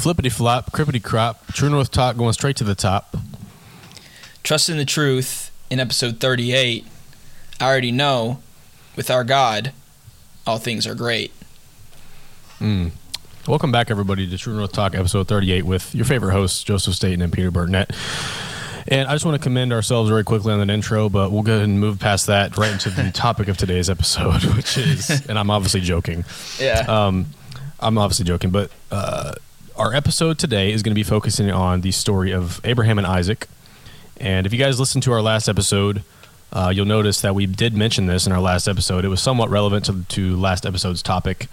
flippity flop, crippity crop, True North Talk going straight to the top. Trust in the truth in episode 38. I already know with our God, all things are great. Mm. Welcome back, everybody, to True North Talk, episode 38, with your favorite hosts, Joseph Staten and Peter Burnett. And I just want to commend ourselves very quickly on that intro, but we'll go ahead and move past that right into the topic of today's episode, which is, and I'm obviously joking. Yeah. Um, I'm obviously joking, but uh, our episode today is going to be focusing on the story of Abraham and Isaac. And if you guys listened to our last episode, uh, you'll notice that we did mention this in our last episode. It was somewhat relevant to, to last episode's topic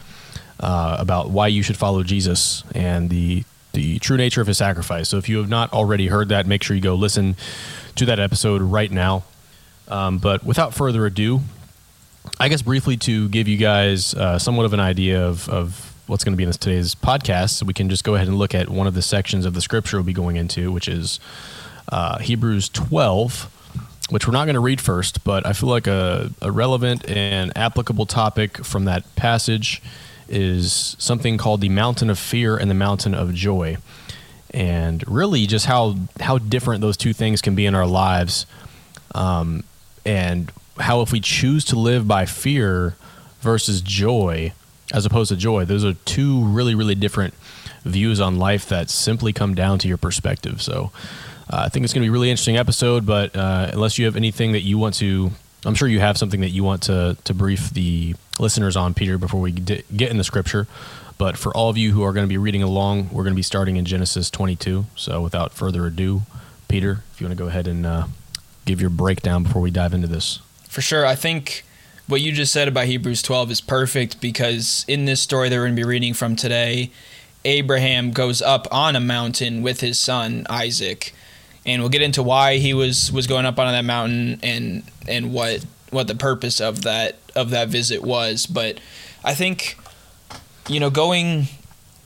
uh, about why you should follow Jesus and the the true nature of his sacrifice. So if you have not already heard that, make sure you go listen to that episode right now. Um, but without further ado, I guess briefly to give you guys uh, somewhat of an idea of, of what's going to be in this today's podcast, so we can just go ahead and look at one of the sections of the scripture we'll be going into, which is uh, Hebrews 12 which we're not going to read first, but I feel like a, a, relevant and applicable topic from that passage is something called the mountain of fear and the mountain of joy. And really, just how how different those two things can be in our lives, um, and how if we choose to live by fear versus joy, as opposed to joy, those are two really really different views on life that simply come down to your perspective. So, uh, I think it's going to be a really interesting episode. But uh, unless you have anything that you want to I'm sure you have something that you want to to brief the listeners on, Peter, before we get in the scripture. But for all of you who are going to be reading along, we're going to be starting in Genesis 22. So without further ado, Peter, if you want to go ahead and uh, give your breakdown before we dive into this. For sure. I think what you just said about Hebrews 12 is perfect because in this story that we're going to be reading from today, Abraham goes up on a mountain with his son Isaac and we'll get into why he was was going up on that mountain and and what what the purpose of that of that visit was. But I think you know going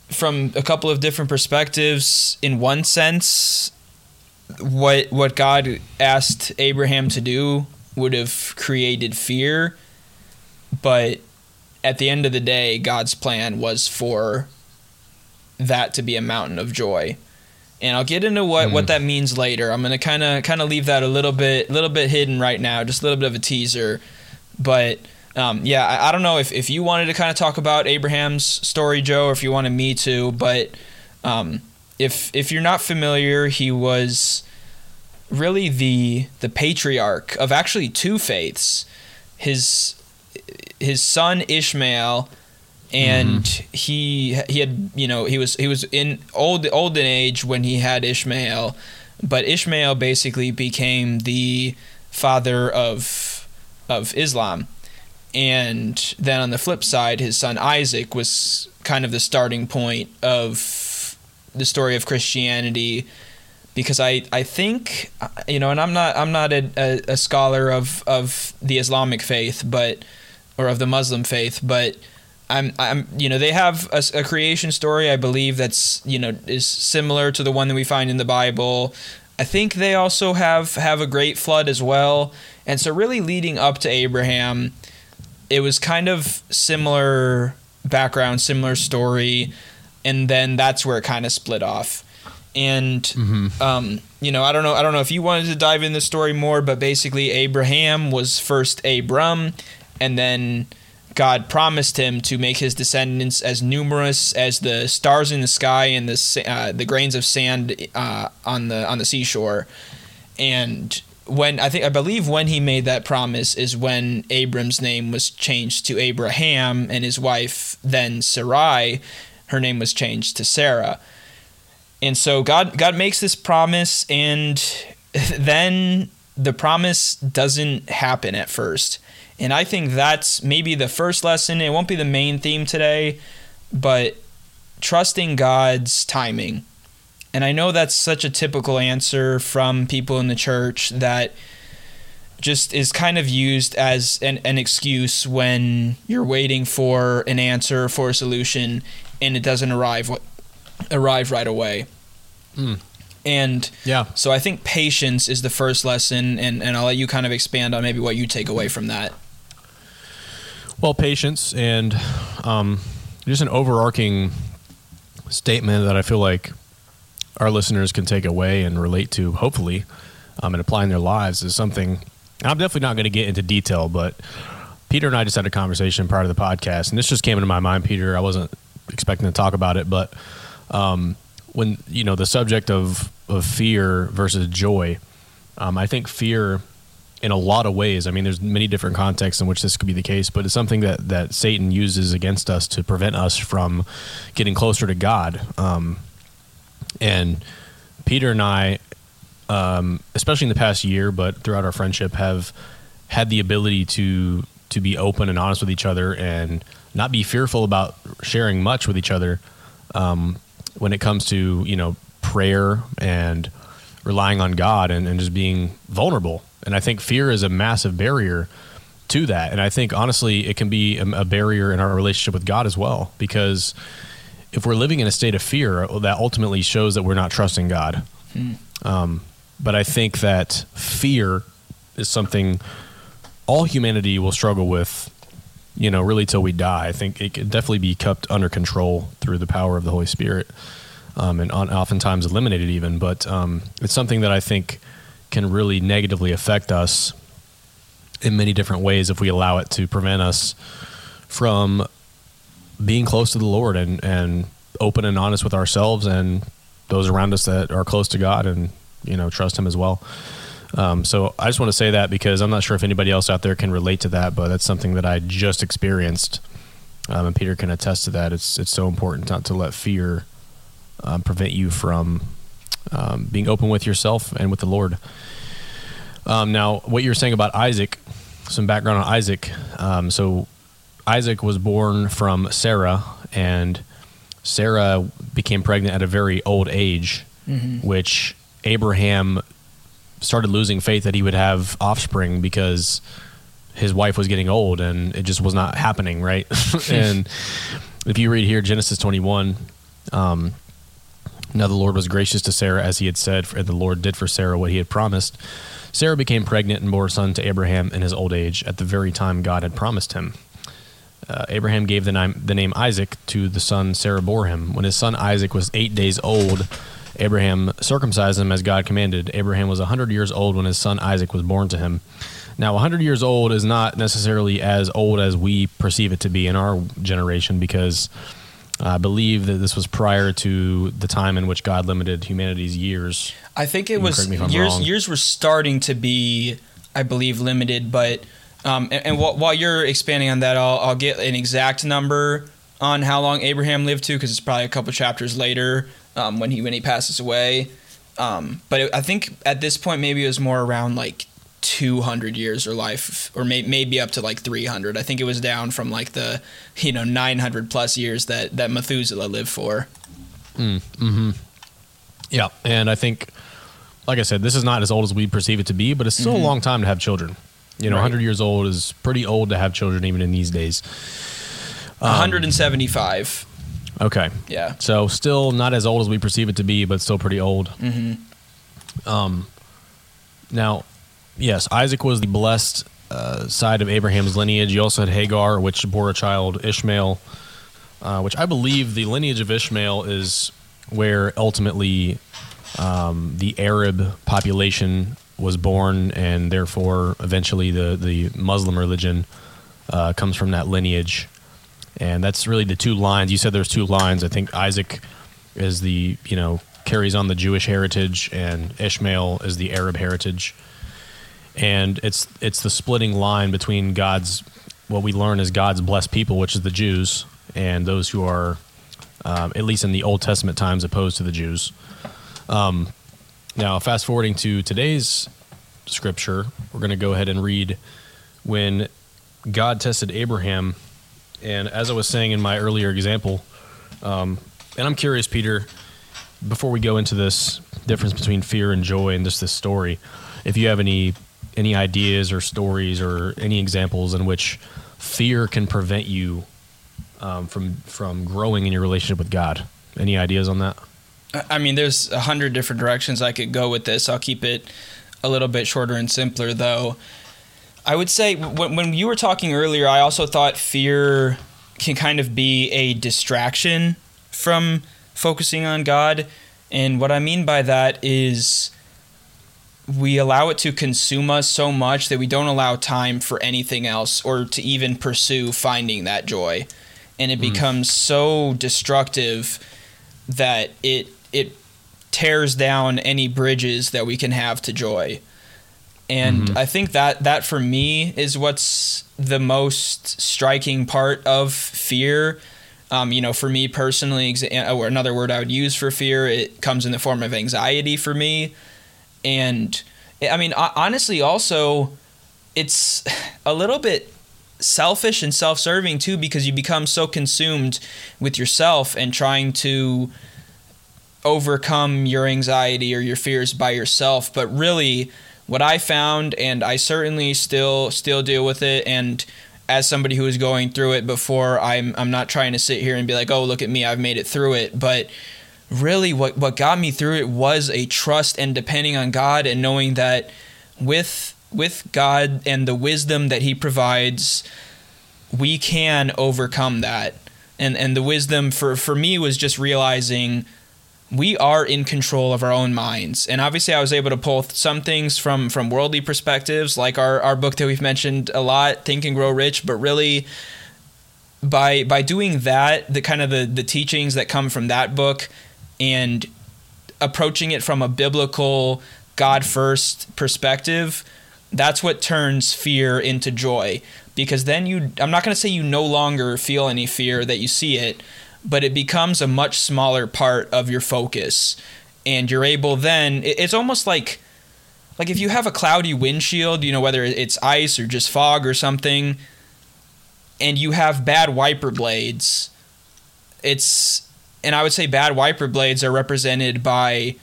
from a couple of different perspectives in one sense what what God asked Abraham to do would have created fear but at the end of the day God's plan was for that to be a mountain of joy and I'll get into what, mm. what that means later. I'm gonna kind of kind of leave that a little bit little bit hidden right now, just a little bit of a teaser. But um, yeah, I, I, don't know if, if you wanted to kind of talk about Abraham's story, Joe, or if you wanted me to. But um, if if you're not familiar, he was really the the patriarch of actually two faiths. His his son Ishmael and mm-hmm. he he had you know he was he was in old olden age when he had Ishmael, but Ishmael basically became the father of of Islam, and then on the flip side, his son Isaac was kind of the starting point of the story of Christianity. Because I, I think you know, and I'm not I'm not a, a, a scholar of, of the Islamic faith, but or of the Muslim faith, but I'm, I'm, you know, they have a, a, creation story, I believe, that's, you know, is similar to the one that we find in the Bible. I think they also have have a great flood as well. And so, really, leading up to Abraham, it was kind of similar background, similar story, and then that's where it kind of split off. And mm-hmm. um, you know, I don't know, I don't know if you wanted to dive in the story more, but basically, Abraham was first Abram, and then God promised him to make his descendants as numerous as the stars in the sky and the uh, the grains of sand uh, on the on the seashore. And when I think I believe when he made that promise is when Abram's name was changed to Abraham and his wife then Sarai, her name was changed to Sarah. And so God God makes this promise and then the promise doesn't happen at first and I think that's maybe the first lesson. It won't be the main theme today, but trusting God's timing. And I know that's such a typical answer from people in the church that just is kind of used as an, an excuse when you're waiting for an answer for a solution and it doesn't arrive arrive right away. Mm. And yeah, so I think patience is the first lesson, and, and I'll let you kind of expand on maybe what you take away from that. Well, patience and um, just an overarching statement that I feel like our listeners can take away and relate to, hopefully, um, and apply in their lives is something. I'm definitely not going to get into detail, but Peter and I just had a conversation prior to the podcast, and this just came into my mind, Peter. I wasn't expecting to talk about it, but um, when you know the subject of of fear versus joy, um, I think fear, in a lot of ways, I mean, there's many different contexts in which this could be the case, but it's something that that Satan uses against us to prevent us from getting closer to God. Um, and Peter and I, um, especially in the past year, but throughout our friendship, have had the ability to to be open and honest with each other and not be fearful about sharing much with each other um, when it comes to you know prayer and relying on God and, and just being vulnerable. And I think fear is a massive barrier to that. And I think honestly, it can be a, barrier in our relationship with God as well because if we're living in a state of fear, that ultimately shows that we're not trusting God. Hmm. Um, but I think that fear is something all humanity will struggle with, you know, really till we die. I think it can definitely be kept under control through the power of the Holy Spirit, um, and on, oftentimes eliminated even. But um, it's something that I think can really negatively affect us in many different ways if we allow it to prevent us from being close to the Lord and and open and honest with ourselves and those around us that are close to God and you know trust Him as well. Um, so I just want to say that because I'm not sure if anybody else out there can relate to that, but that's something that I just experienced, um, and Peter can attest to that. It's it's so important not to let fear um, prevent you from um, being open with yourself and with the Lord. Um, now, what you're saying about Isaac, some background on Isaac. Um, so Isaac was born from Sarah, and Sarah became pregnant at a very old age, mm-hmm. which Abraham started losing faith that he would have offspring because his wife was getting old and it just was not happening, right? and if you read here Genesis 21, um, now the Lord was gracious to Sarah as he had said, and the Lord did for Sarah what he had promised. Sarah became pregnant and bore a son to Abraham in his old age at the very time God had promised him. Uh, Abraham gave the name, the name Isaac to the son Sarah bore him. When his son Isaac was eight days old, Abraham circumcised him as God commanded. Abraham was a 100 years old when his son Isaac was born to him. Now, a 100 years old is not necessarily as old as we perceive it to be in our generation because I believe that this was prior to the time in which God limited humanity's years. I think it was years. Wrong. Years were starting to be, I believe, limited. But um, and, and while you're expanding on that, I'll, I'll get an exact number on how long Abraham lived to because it's probably a couple chapters later um, when he when he passes away. Um, but it, I think at this point maybe it was more around like 200 years or life or may, maybe up to like 300 i think it was down from like the you know 900 plus years that that methuselah lived for mm, hmm yeah and i think like i said this is not as old as we perceive it to be but it's still mm-hmm. a long time to have children you know right. 100 years old is pretty old to have children even in these days um, 175 Okay. Yeah. So still not as old as we perceive it to be, but still pretty old. Mm-hmm. Um, now, yes, Isaac was the blessed uh, side of Abraham's lineage. You also had Hagar, which bore a child, Ishmael, uh, which I believe the lineage of Ishmael is where ultimately um, the Arab population was born, and therefore eventually the the Muslim religion uh, comes from that lineage and that's really the two lines. You said there's two lines. I think Isaac is the you know carries on the Jewish heritage, and Ishmael is the Arab heritage, and it's it's the splitting line between God's what we learn is God's blessed people, which is the Jews, and those who are um, at least in the Old Testament times opposed to the Jews. Um, now, fast forwarding to today's scripture, we're going to go ahead and read when God tested Abraham and as I was saying in my earlier example, um, and I'm curious, Peter, before we go into this difference between fear and joy and just this story, if you have any any ideas or stories or any examples in which fear can prevent you um, from from growing in your relationship with God. Any ideas on that? I mean, there's a hundred different directions I could go with this. I'll keep it a little bit shorter and simpler, though. I would say when, when you were talking earlier, I also thought fear can kind of be a distraction from focusing on God. And what I mean by that is we allow it to consume us so much that we don't allow time for anything else or to even pursue finding that joy. And it mm. becomes so destructive that it it tears down any bridges that we can have to joy. And mm-hmm. I think that that for me is what's the most striking part of fear. Um, you know, for me personally, or another word I would use for fear, it comes in the form of anxiety for me. And I mean, honestly, also, it's a little bit selfish and self serving too, because you become so consumed with yourself and trying to overcome your anxiety or your fears by yourself. But really, what I found, and I certainly still still deal with it, and as somebody who was going through it before, I'm I'm not trying to sit here and be like, oh, look at me, I've made it through it, but really what what got me through it was a trust and depending on God and knowing that with with God and the wisdom that he provides we can overcome that. And and the wisdom for for me was just realizing we are in control of our own minds. And obviously i was able to pull some things from from worldly perspectives like our our book that we've mentioned a lot think and grow rich but really by by doing that the kind of the the teachings that come from that book and approaching it from a biblical god first perspective that's what turns fear into joy. Because then you i'm not going to say you no longer feel any fear that you see it but it becomes a much smaller part of your focus. And you're able then it's almost like like if you have a cloudy windshield you know whether it's ice or just fog or something and you have bad wiper blades it's and i would say bad wiper blades are represented by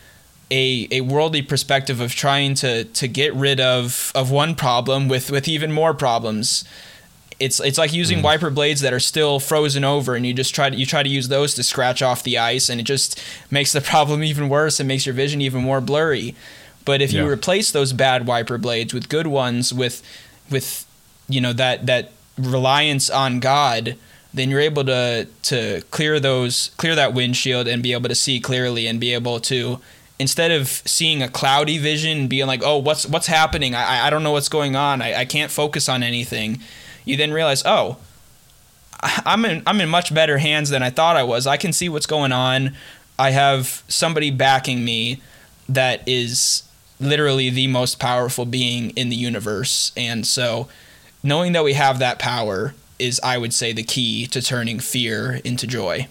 a, a worldly perspective of trying to to get rid of of one problem with with even more problems it's it's like using mm. wiper blades that are still frozen over and you just try to you try to use those to scratch off the ice and it just makes the problem even worse and makes your vision even more blurry but if yeah. you replace those bad wiper blades with good ones with with you know that that reliance on God then you're able to to clear those clear that windshield and be able to see clearly and be able to instead of seeing a cloudy vision being like oh what's what's happening I, I don't know what's going on I, I can't focus on anything you then realize, oh, I'm in I'm in much better hands than I thought I was. I can see what's going on. I have somebody backing me that is literally the most powerful being in the universe. And so knowing that we have that power is I would say the key to turning fear into joy.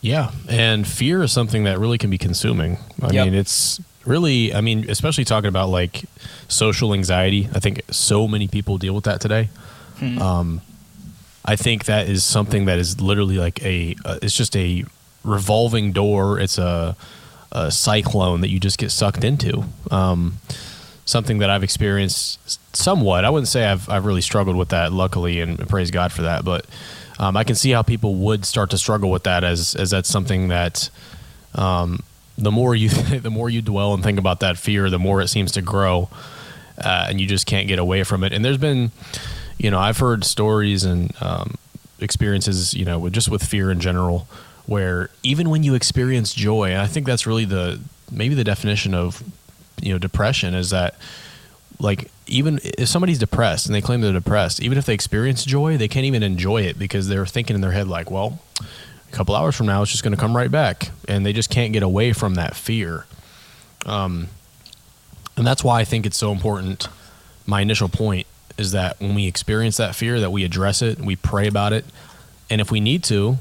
Yeah, and fear is something that really can be consuming. I yep. mean, it's really, I mean, especially talking about like social anxiety. I think so many people deal with that today. Hmm. Um, I think that is something that is literally like a, uh, it's just a revolving door. It's a, a cyclone that you just get sucked into. Um, something that I've experienced somewhat. I wouldn't say I've, I've really struggled with that, luckily, and praise God for that. But um, I can see how people would start to struggle with that as, as that's something that um, the more you the more you dwell and think about that fear, the more it seems to grow, uh, and you just can't get away from it. And there's been, you know, I've heard stories and um, experiences, you know, with, just with fear in general, where even when you experience joy, and I think that's really the maybe the definition of you know depression is that like even if somebody's depressed and they claim they're depressed, even if they experience joy, they can't even enjoy it because they're thinking in their head like, well, a couple hours from now, it's just going to come right back, and they just can't get away from that fear. Um, and that's why I think it's so important. My initial point is that when we experience that fear, that we address it, we pray about it, and if we need to,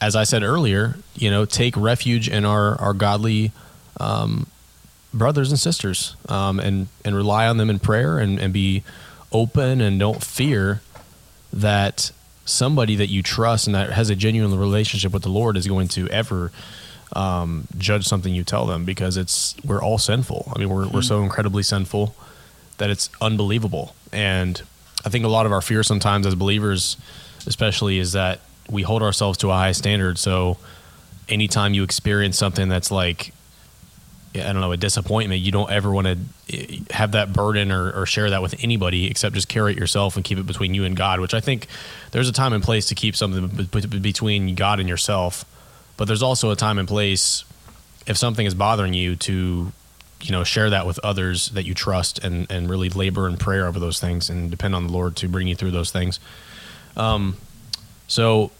as I said earlier, you know, take refuge in our our godly um, brothers and sisters, um, and and rely on them in prayer, and and be open and don't fear that somebody that you trust and that has a genuine relationship with the Lord is going to ever um, judge something you tell them because it's we're all sinful. I mean, we're we're so hmm. incredibly sinful that it's unbelievable. And I think a lot of our fear sometimes as believers, especially, is that we hold ourselves to a high standard. So anytime you experience something that's like I don't know, a disappointment, you don't ever want to eh, have that burden or, or, share that with anybody except just carry it yourself and keep it between you and God, which I think there's a time and place to keep something between God and yourself. but there's also a time and place if something is bothering you to you know share that with others that you trust and and really labor and prayer over those things and depend on the lord to bring you through those things. Um so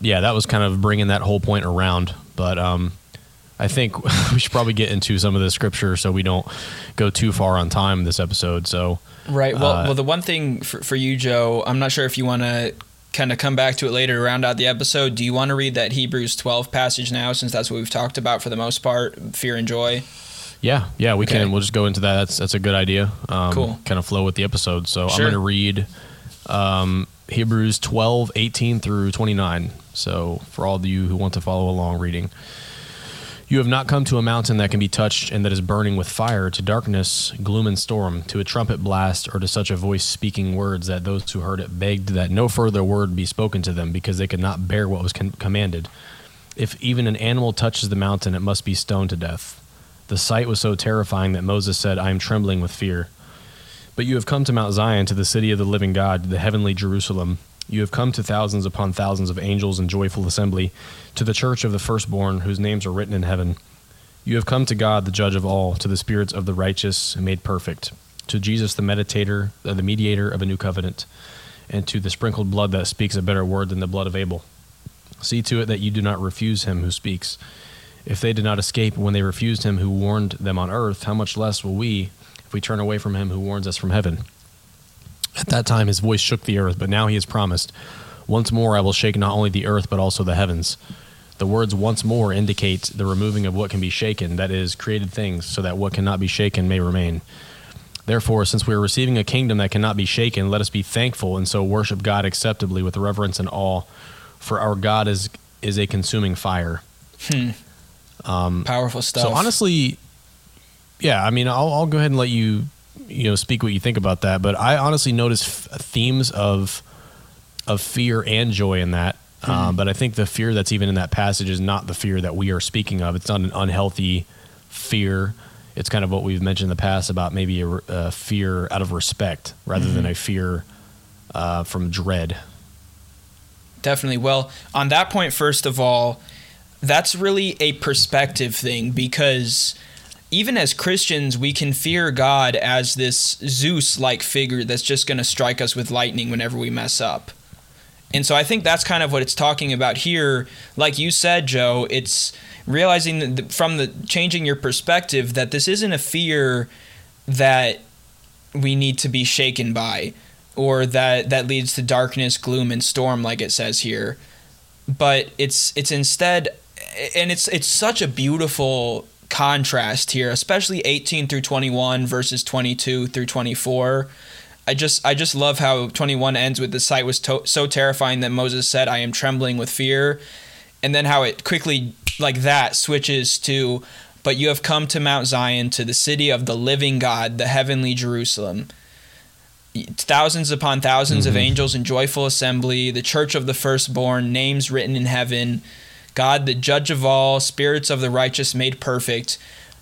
yeah that was kind of bringing that whole point around. But um i think we should probably get into some of the scripture so we don't go too far on time this episode so Right. Well, Uh, well, the one thing for, for you, Joe, I'm not sure if you want to kind of come back to it later to round out the episode. Do you want to read that Hebrews 12 passage now, since that's what we've talked about for the most part, fear and joy? Yeah, yeah, we Okay. can. We'll just go into that. That's that's a good idea. Um, Cool. Kind of flow with the episode. So Sure. I'm going to read um, Hebrews 12, 18 through 29. So for all of you who want to follow along reading. You have not come to a mountain that can be touched and that is burning with fire, to darkness, gloom, and storm, to a trumpet blast, or to such a voice speaking words that those who heard it begged that no further word be spoken to them, because they could not bear what was commanded. If even an animal touches the mountain, it must be stoned to death. The sight was so terrifying that Moses said, I am trembling with fear. But you have come to Mount Zion, to the city of the living God, the heavenly Jerusalem. You have come to thousands upon thousands of angels in joyful assembly, to the church of the firstborn, whose names are written in heaven. You have come to God, the judge of all, to the spirits of the righteous made perfect, to Jesus, the meditator, uh, the mediator of a new covenant, and to the sprinkled blood that speaks a better word than the blood of Abel. See to it that you do not refuse him who speaks. If they did not escape when they refused him who warned them on earth, how much less will we if we turn away from him who warns us from heaven? At that time his voice shook the earth, but now he has promised, Once more I will shake not only the earth, but also the heavens. The words once more indicate the removing of what can be shaken, that is, created things, so that what cannot be shaken may remain. Therefore, since we are receiving a kingdom that cannot be shaken, let us be thankful and so worship God acceptably with reverence and awe, for our God is is a consuming fire. Hmm. Um, Powerful stuff. So honestly, yeah, I mean, I'll, I'll go ahead and let you, you know, speak what you think about that. But I honestly notice f- themes of of fear and joy in that. Um, but I think the fear that's even in that passage is not the fear that we are speaking of. It's not an unhealthy fear. It's kind of what we've mentioned in the past about maybe a, a fear out of respect rather than a fear uh, from dread. Definitely. Well, on that point, first of all, that's really a perspective thing because even as Christians, we can fear God as this Zeus like figure that's just going to strike us with lightning whenever we mess up. And so I think that's kind of what it's talking about here. Like you said, Joe, it's realizing that from the changing your perspective that this isn't a fear that we need to be shaken by or that that leads to darkness, gloom and storm like it says here. But it's it's instead and it's it's such a beautiful contrast here, especially 18 through 21 verses 22 through 24. I just I just love how 21 ends with the sight was to- so terrifying that Moses said, "I am trembling with fear," and then how it quickly like that switches to, "But you have come to Mount Zion, to the city of the living God, the heavenly Jerusalem." Thousands upon 1000s of mm-hmm. angels in joyful assembly, the church of the firstborn, names written in heaven, God, the judge of all, spirits of the righteous made perfect,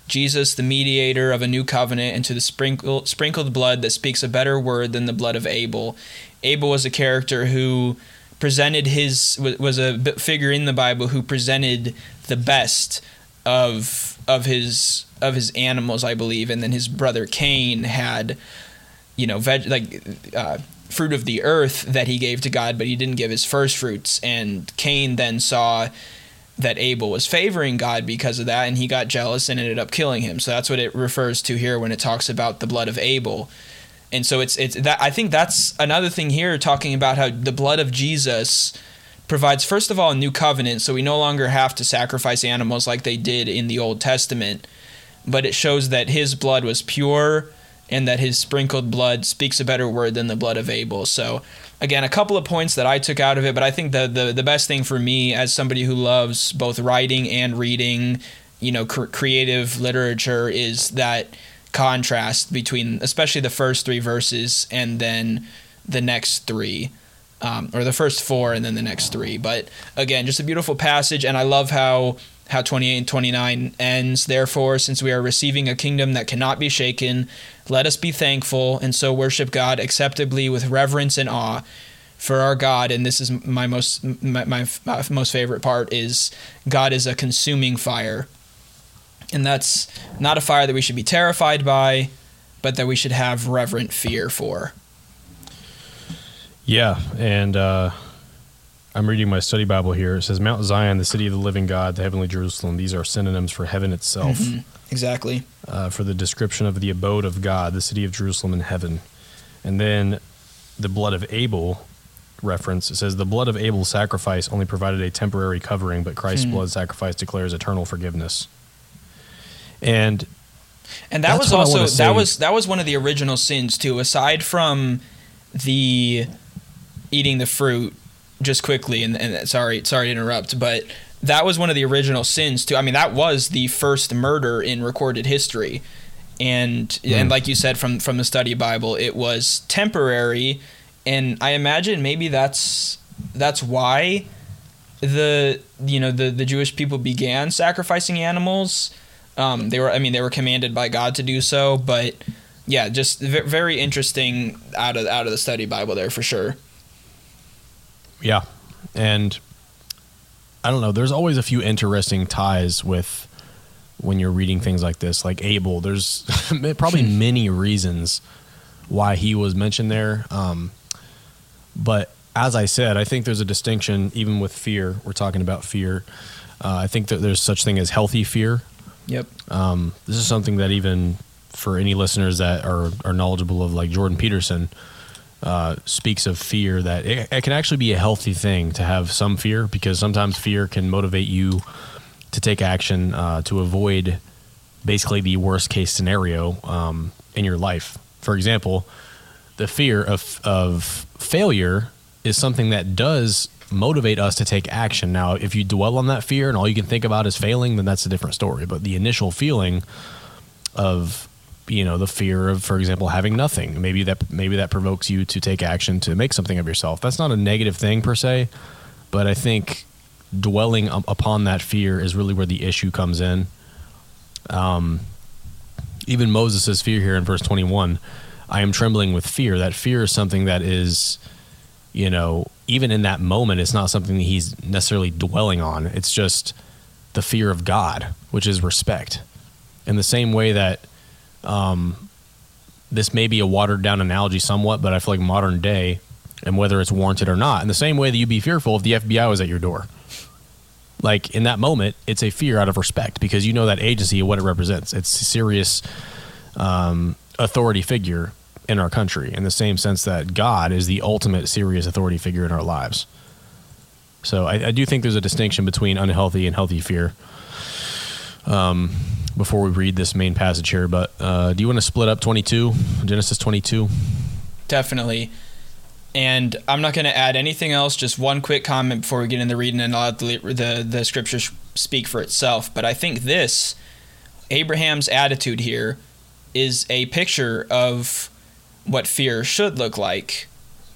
Jesus, the mediator of a new covenant, and to the sprinkle, sprinkled blood that speaks a better word than the blood of Abel. Abel was a character who presented his was a figure in the Bible who presented the best of of his of his animals, I believe, and then his brother Cain had, you know, veg like uh, fruit of the earth that he gave to God, but he didn't give his first fruits, and Cain then saw that Abel was favoring God because of that, and he got jealous and ended up killing him. So that's what it refers to here when it talks about the blood of Abel. And so it's it's that I think that's another thing here talking about how the blood of Jesus provides first of all a new covenant, so we no longer have to sacrifice animals like they did in the Old Testament, but it shows that his blood was pure and that his sprinkled blood speaks a better word than the blood of Abel. So again, a couple of points that I took out of it, but I think the the, the best thing for me as somebody who loves both writing and reading, you know, cr- creative literature is that contrast between especially the first three verses and then the next three. Um, or the first four and then the next three. But again, just a beautiful passage, and I love how how 28 and 29 ends. Therefore, since we are receiving a kingdom that cannot be shaken, let us be thankful and so worship God acceptably with reverence and awe. for our God, and this is my most my, my, my most favorite part is God is a consuming fire, and that's not a fire that we should be terrified by, but that we should have reverent fear for. Yeah, and uh, I'm reading my study Bible here. It says Mount Zion, the city of the living God, the heavenly Jerusalem. These are synonyms for heaven itself. Mm-hmm. Exactly. Uh, for the description of the abode of God, the city of Jerusalem in heaven. And then the blood of Abel reference. It says the blood of Abel's sacrifice only provided a temporary covering, but Christ's Hmm. blood sacrifice declares eternal forgiveness. And And that was also that was that was one of the original sins too. Aside from the eating the fruit, just quickly and, and sorry sorry to interrupt, but that was one of the original sins too. I mean, that was the first murder in recorded history, and and like you said from from the study Bible, it was temporary, and I imagine maybe that's that's why the you know the the Jewish people began sacrificing animals. Um, they were I mean they were commanded by God to do so, but yeah, just ve- very interesting out of out of the study Bible there for sure. Yeah. And I don't know, there's always a few interesting ties with when you're reading things like this. Like Abel, there's probably many reasons why he was mentioned there. Um, but as I said, I think there's a distinction even with fear. We're talking about fear. Uh, I think that there's such thing as healthy fear. Yep. Um, this is something that even for any listeners that are, are knowledgeable of like Jordan Peterson uh, speaks of fear that it, it can actually be a healthy thing to have some fear because sometimes fear can motivate you to take action uh, to avoid basically the worst case scenario um, in your life. For example, the fear of of failure is something that does motivate us to take action. Now, if you dwell on that fear and all you can think about is failing, then that's a different story. But the initial feeling of you know the fear of for example having nothing. Maybe that maybe that provokes you to take action to make something of yourself. That's not a negative thing per se but i think dwelling upon that fear is really where the issue comes in. Um, even moses' fear here in verse 21 i am trembling with fear. That fear is something that is you know even in that moment it's not something that he's necessarily dwelling on. It's just the fear of god which is respect. In the same way that um, this may be a watered down analogy somewhat, but I feel like modern day, and whether it's warranted or not, in the same way that you'd be fearful if the FBI was at your door. Like in that moment, it's a fear out of respect because you know that agency and what it represents. It's a serious um, authority figure in our country, in the same sense that God is the ultimate serious authority figure in our lives. So I, I do think there's a distinction between unhealthy and healthy fear. Um, before we read this main passage here, but uh, do you want to split up 22, Genesis 22? Definitely. And I'm not going to add anything else. Just one quick comment before we get into the reading, and I'll let the the, the scriptures speak for itself. But I think this Abraham's attitude here is a picture of what fear should look like.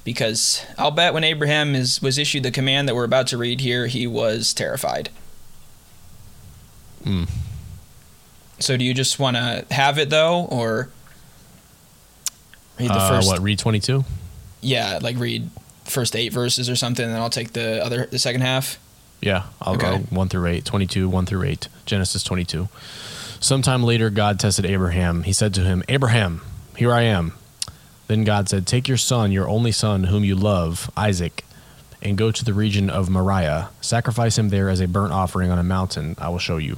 Because I'll bet when Abraham is was issued the command that we're about to read here, he was terrified. Hmm. So do you just want to have it though, or read the Uh, first? what, read 22? Yeah, like read first eight verses or something, and then I'll take the other the second half. Yeah, I'll Okay. go 1 through 8, 22, 1 through 8, Genesis 22. Sometime later, God tested Abraham. He said to him, Abraham, here I am. Then God said, Take your son, your only son, whom you love, Isaac, and go to the region of Moriah. Sacrifice him there as a burnt offering on a mountain I will show you.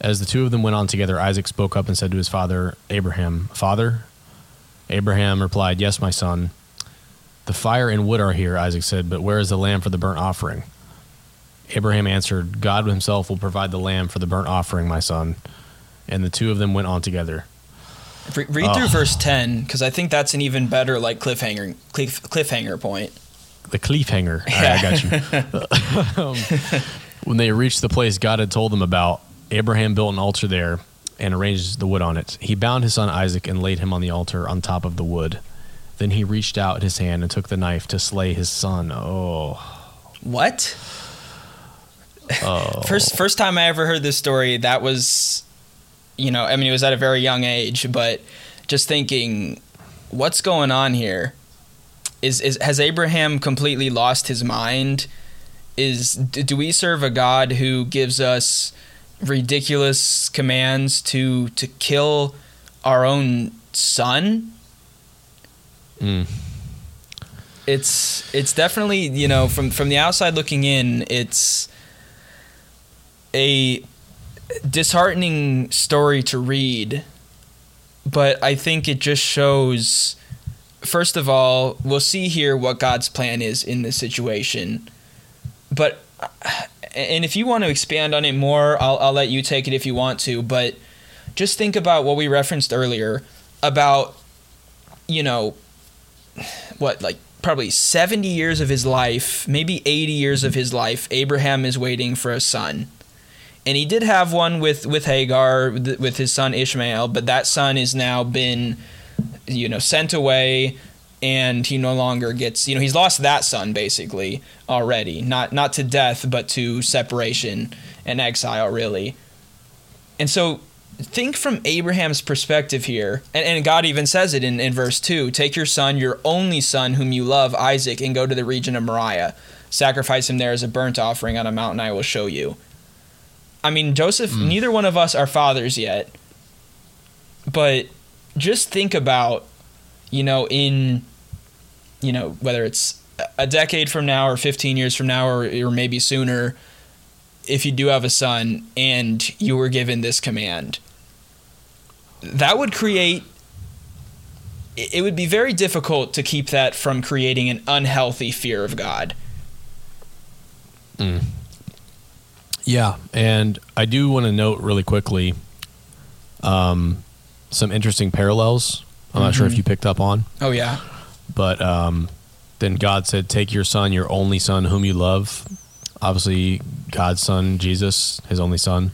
As the two of them went on together, Isaac spoke up and said to his father, Abraham, Father? Abraham replied, Yes, my son. The fire and wood are here, Isaac said, but where is the lamb for the burnt offering? Abraham answered, God himself will provide the lamb for the burnt offering, my son. And the two of them went on together. Re- read through Oh. verse ten because I think that's an even better like cliffhanger cliff, cliffhanger point. the cliffhanger. Right, I got you. um, when they reached the place God had told them about, Abraham built an altar there and arranged the wood on it. He bound his son Isaac and laid him on the altar on top of the wood. Then he reached out his hand and took the knife to slay his son. Oh, What? oh. First first time I ever heard this story, that was you know, I mean it was at a very young age, but just thinking what's going on here? Is is has Abraham completely lost his mind? Is do we serve a God who gives us ridiculous commands to to kill our own son? Mm. It's it's definitely, you know, from from the outside looking in, it's a disheartening story to read, but I think it just shows. First of all, we'll see here what God's plan is in this situation, but and if you want to expand on it more, I'll I'll let you take it if you want to. But just think about what we referenced earlier about you know what like probably 70 years of his life, maybe 80 years of his life, Abraham is waiting for a son and he did have one with with Hagar with his son Ishmael, but that son has now been you know sent away and he no longer gets you know he's lost that son basically already not not to death but to separation and exile really and so think from abraham's perspective here and, and god even says it in, in verse 2 take your son your only son whom you love isaac and go to the region of moriah sacrifice him there as a burnt offering on a mountain i will show you I mean, Joseph, Mm. neither one of us are fathers yet. But just think about, you know, in, you know, whether it's a decade from now or 15 years from now or, or maybe sooner, if you do have a son and you were given this command, that would create, it would be very difficult to keep that from creating an unhealthy fear of God. Mm. Yeah, and I do want to note really quickly um, some interesting parallels. I'm not sure if Mhm. you picked up on, Oh, yeah. But um, then God said, "Take your son, your only son, whom you love." Obviously, God's son, Jesus, his only son.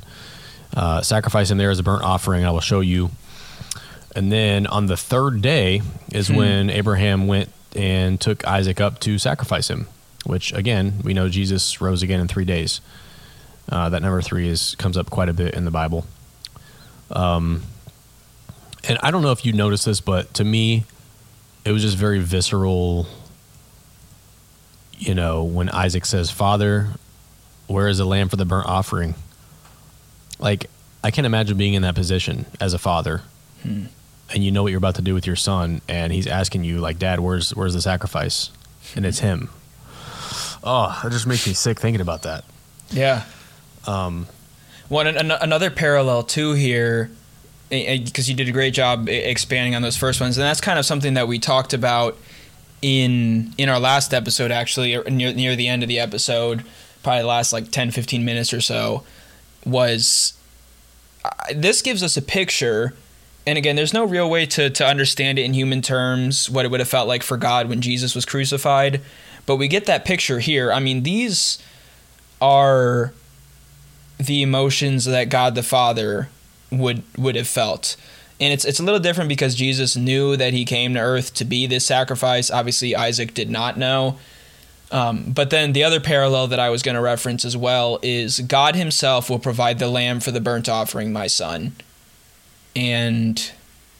Uh, sacrifice him there as a burnt offering. I will show you. And then on the third day is Hmm. when Abraham went and took Isaac up to sacrifice him. Which again, we know Jesus rose again in three days. Uh, that number three is comes up quite a bit in the Bible. Um, and I don't know if you noticed this, but to me, it was just very visceral. You know, when Isaac says, "Father, where is the lamb for the burnt offering?" Like, I can't imagine being in that position as a father, Hmm. and you know what you're about to do with your son, and he's asking you, like, "Dad, where's where's the sacrifice?" And it's him. Oh, that just makes me sick thinking about that. Yeah. Um, One an, another parallel too here, because you did a great job expanding on those first ones, and that's kind of something that we talked about in in our last episode, actually, near near the end of the episode, probably the last like 10, 15 minutes or so, was uh, this gives us a picture. And again, there's no real way to, to understand it in human terms, what it would have felt like for God when Jesus was crucified. But we get that picture here. I mean, these are the emotions that God the Father would would have felt. And it's it's a little different because Jesus knew that he came to earth to be this sacrifice. Obviously Isaac did not know. Um, but then the other parallel that I was going to reference as well is God himself will provide the lamb for the burnt offering, my son. And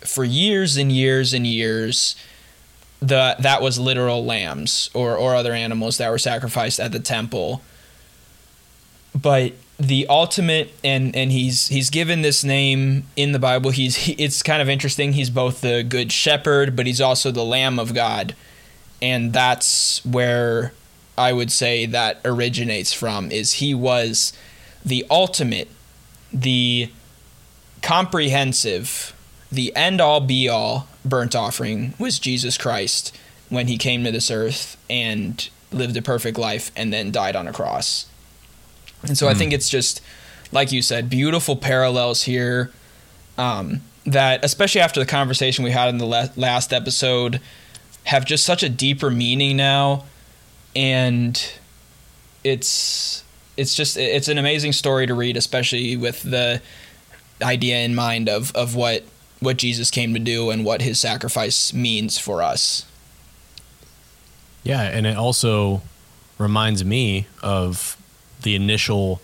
for years and years and years, the that was literal lambs or, or other animals that were sacrificed at the temple. But the ultimate and and he's he's given this name in the Bible. He's he, it's kind of interesting. He's both the good shepherd, but he's also the lamb of God. And that's where I would say that originates from is he was the ultimate, the comprehensive, the end all be all burnt offering was Jesus Christ when he came to this earth and lived a perfect life and then died on a cross. And so I Mm. think it's just, like you said, beautiful parallels here. Um, that, especially after the conversation we had in the la- last episode, have just such a deeper meaning now. and it's it's just it's an amazing story to read, especially with the idea in mind of of what what Jesus came to do and what his sacrifice means for us. Yeah, and it also reminds me of the initial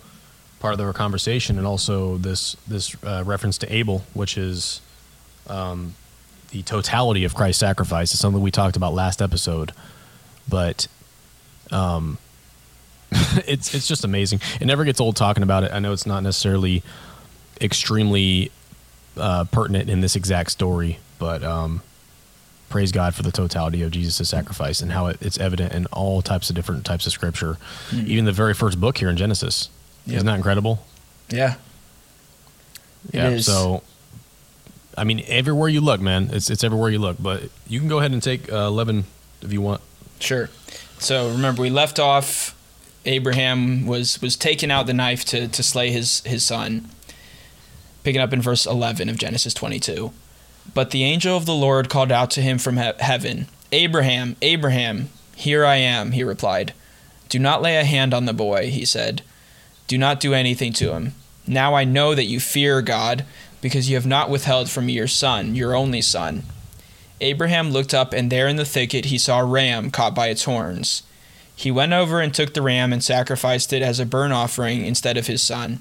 part of our conversation, and also this this uh, reference to Abel, which is um, the totality of Christ's sacrifice. It's something we talked about last episode, but um, it's it's just amazing. It never gets old talking about it. I know it's not necessarily extremely uh, pertinent in this exact story, but um, praise God for the totality of Jesus' sacrifice and how it, it's evident in all types of different types of scripture. Mm. Even the very first book here in Genesis. Yep. Isn't that incredible? Yeah. Yeah. So, I mean, everywhere you look, man, it's it's everywhere you look. But you can go ahead and take uh, eleven if you want. Sure. So remember, we left off. Abraham was was taking out the knife to to slay his his son. Picking up in verse eleven of Genesis twenty two. But the angel of the Lord called out to him from he- heaven, Abraham, Abraham, here I am, he replied. Do not lay a hand on the boy, he said. Do not do anything to him. Now I know that you fear God, because you have not withheld from me your son, your only son. Abraham looked up, and there in the thicket he saw a ram caught by its horns. He went over and took the ram and sacrificed it as a burnt offering instead of his son.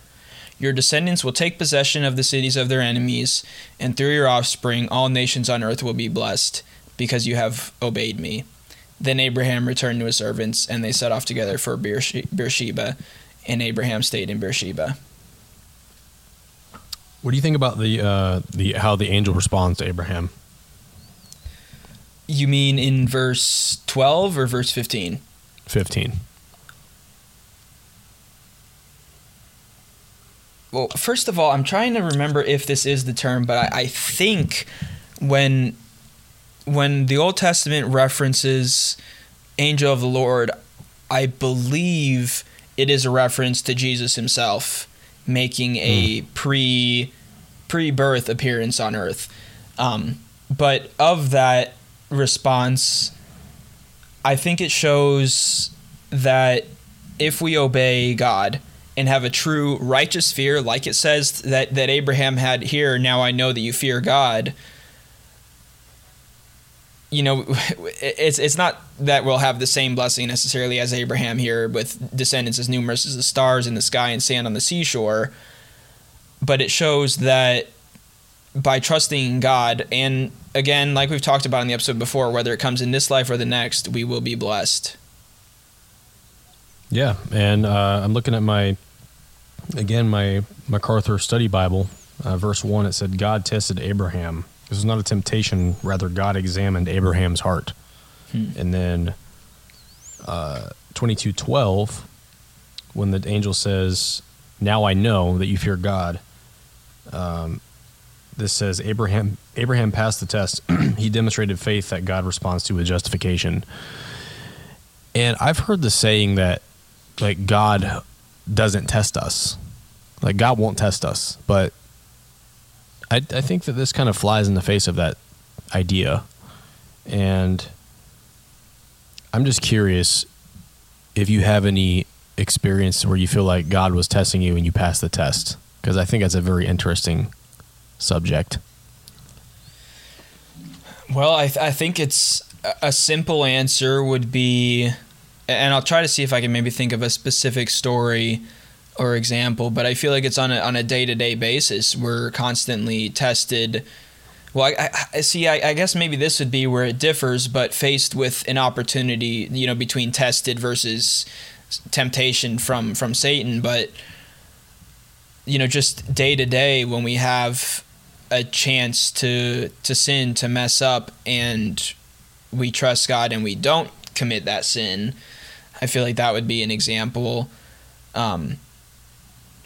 Your descendants will take possession of the cities of their enemies, and through your offspring all nations on earth will be blessed, because you have obeyed me. Then Abraham returned to his servants, and they set off together for Beersheba, and Abraham stayed in Beersheba. What do you think about the uh, the how the angel responds to Abraham? You mean in verse twelve or verse fifteen? Fifteen. Well, first of all, I'm trying to remember if this is the term, but I, I think when when the Old Testament references angel of the Lord, I believe it is a reference to Jesus himself making a mm. pre pre birth appearance on earth. Um, but of that response, I think it shows that if we obey God, and have a true righteous fear, like it says that, that Abraham had here, now I know that you fear God. You know, it's it's not that we'll have the same blessing necessarily as Abraham here with descendants as numerous as the stars in the sky and sand on the seashore, but it shows that by trusting God and again, like we've talked about in the episode before, whether it comes in this life or the next, we will be blessed. Yeah, and uh, I'm looking at my again my MacArthur Study Bible, uh, verse one. It said God tested Abraham. This was not a temptation; rather, God examined Abraham's heart. Hmm. And then, uh, twenty two twelve, when the angel says, "Now I know that you fear God." Um, this says Abraham Abraham passed the test. he demonstrated faith that God responds to with justification. And I've heard the saying that like God doesn't test us. Like God won't test us, but I I think that this kind of flies in the face of that idea. And I'm just curious if you have any experience where you feel like God was testing you and you passed the test because I think that's a very interesting subject. Well, I, th- I think it's a simple answer would be and I'll try to see if I can maybe think of a specific story or example, but I feel like it's on a on a day to day basis. We're constantly tested. Well, I, I see. I, I, guess maybe this would be where it differs, but faced with an opportunity, you know, between tested versus temptation from from Satan, but you know, just day to day when we have a chance to to sin, to mess up, and we trust God and we don't commit that sin I feel like that would be an example. Um,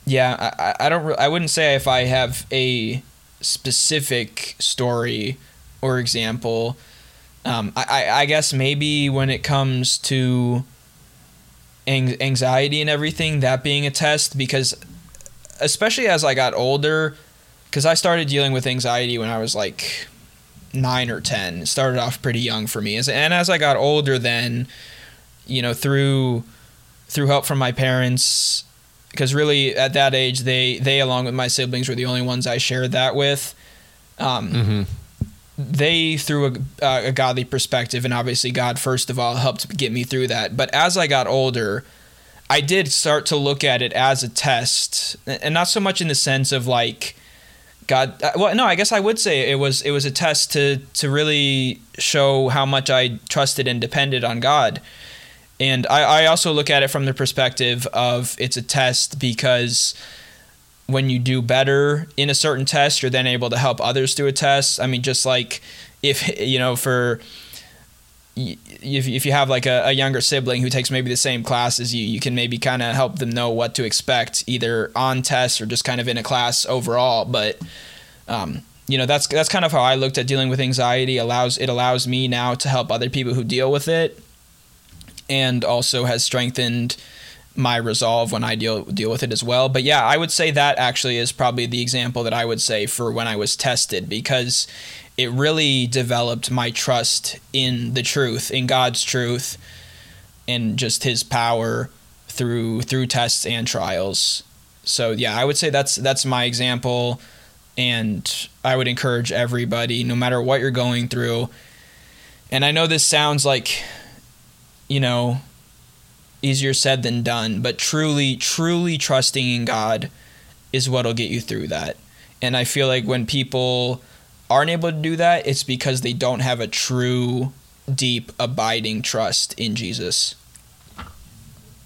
yeah, I, I don't. Re- I wouldn't say if I have a specific story or example. Um, I, I guess maybe when it comes to anxiety and everything, that being a test, because especially as I got older, because I started dealing with anxiety when I was like nine or ten. It started off pretty young for me, and as I got older, then you know through through help from my parents, because really at that age they they along with my siblings were the only ones I shared that with. Um, mm-hmm. They through a, uh, a godly perspective, and obviously God first of all helped get me through that. But as I got older, I did start to look at it as a test, and not so much in the sense of like God. Uh, well, no, I guess I would say it was it was a test to to really show how much I trusted and depended on God. And I, I also look at it from the perspective of it's a test because when you do better in a certain test, you're then able to help others do a test. I mean, just like if you know for if, if you have like a, a younger sibling who takes maybe the same class as you, you can maybe kind of help them know what to expect either on tests or just kind of in a class overall. But, um, you know, that's, that's kind of how I looked at dealing with anxiety allows, it allows me now to help other people who deal with it and also has strengthened my resolve when I deal deal with it as well. But yeah, I would say that actually is probably the example that I would say for when I was tested because it really developed my trust in the truth, in God's truth, and just His power through through tests and trials. So yeah, I would say that's that's my example, and I would encourage everybody, no matter what you're going through. And I know this sounds like, you know, easier said than done, but truly, truly trusting in God is what'll get you through that. And I feel like when people aren't able to do that, it's because they don't have a true, deep, abiding trust in Jesus.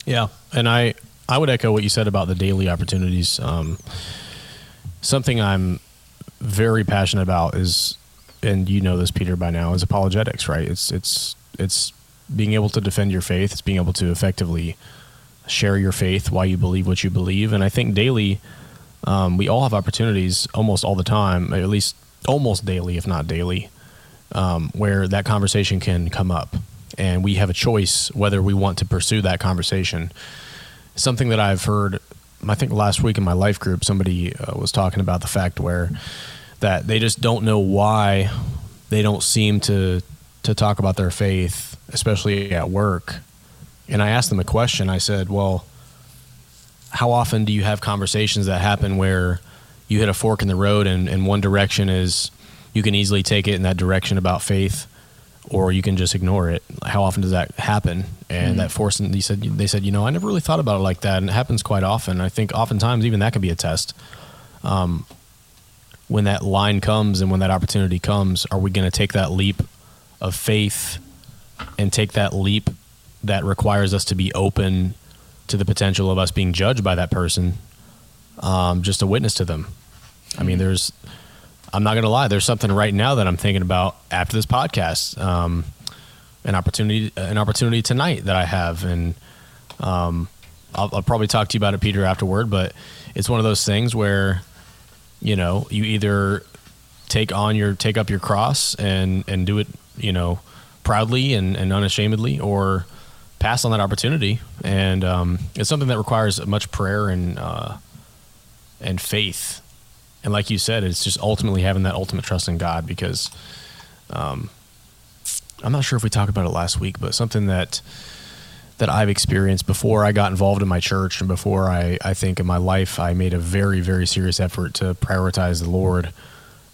Yeah, and I I would echo what you said about the daily opportunities. Um, something I'm very passionate about is, and you know this, Peter, by now, is apologetics. Right? It's it's it's being able to defend your faith. It's being able to effectively share your faith, why you believe what you believe, and I think daily. Um, we all have opportunities almost all the time, at least almost daily, if not daily, um, where that conversation can come up, and we have a choice whether we want to pursue that conversation. Something that I've heard, I think last week in my life group, somebody uh, was talking about the fact where that they just don't know why they don't seem to to talk about their faith, especially at work. And I asked them a question. I said, "Well, how often do you have conversations that happen where you hit a fork in the road and, and one direction is you can easily take it in that direction about faith or you can just ignore it. How often does that happen? And mm-hmm. that force, and they said, they said, you know, I never really thought about it like that. And it happens quite often. I think oftentimes even that can be a test. Um, when that line comes and when that opportunity comes, are we going to take that leap of faith and take that leap that requires us to be open to the potential of us being judged by that person, um, just a witness to them? I mean, there's, I'm not going to lie, there's something right now that I'm thinking about after this podcast. Um, an opportunity, an opportunity tonight that I have, and um, I'll, I'll probably talk to you about it, Peter, afterward. But it's one of those things where, you know, you either take on your take up your cross and and do it, you know, proudly and, and unashamedly, or pass on that opportunity. And um, it's something that requires much prayer and uh, and faith and like you said, it's just ultimately having that ultimate trust in God because um, I'm not sure if we talked about it last week, but something that that I've experienced before I got involved in my church and before I, I think in my life I made a very, very serious effort to prioritize the Lord.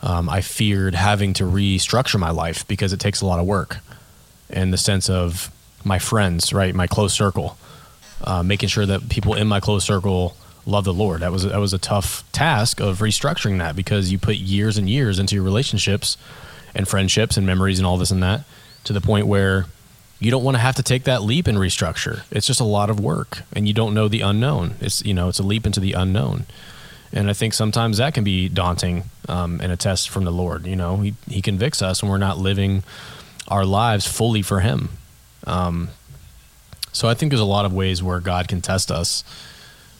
Um, I feared having to restructure my life because it takes a lot of work in the sense of my friends, right? My close circle, uh, making sure that people in my close circle love the Lord. That was that was a tough task of restructuring that because you put years and years into your relationships and friendships and memories and all this and that to the point where you don't want to have to take that leap and restructure. It's just a lot of work and you don't know the unknown. It's you know it's a leap into the unknown. And I think sometimes that can be daunting um, and a test from the Lord. You know, he, he convicts us when we're not living our lives fully for Him. Um, so I think there's a lot of ways where God can test us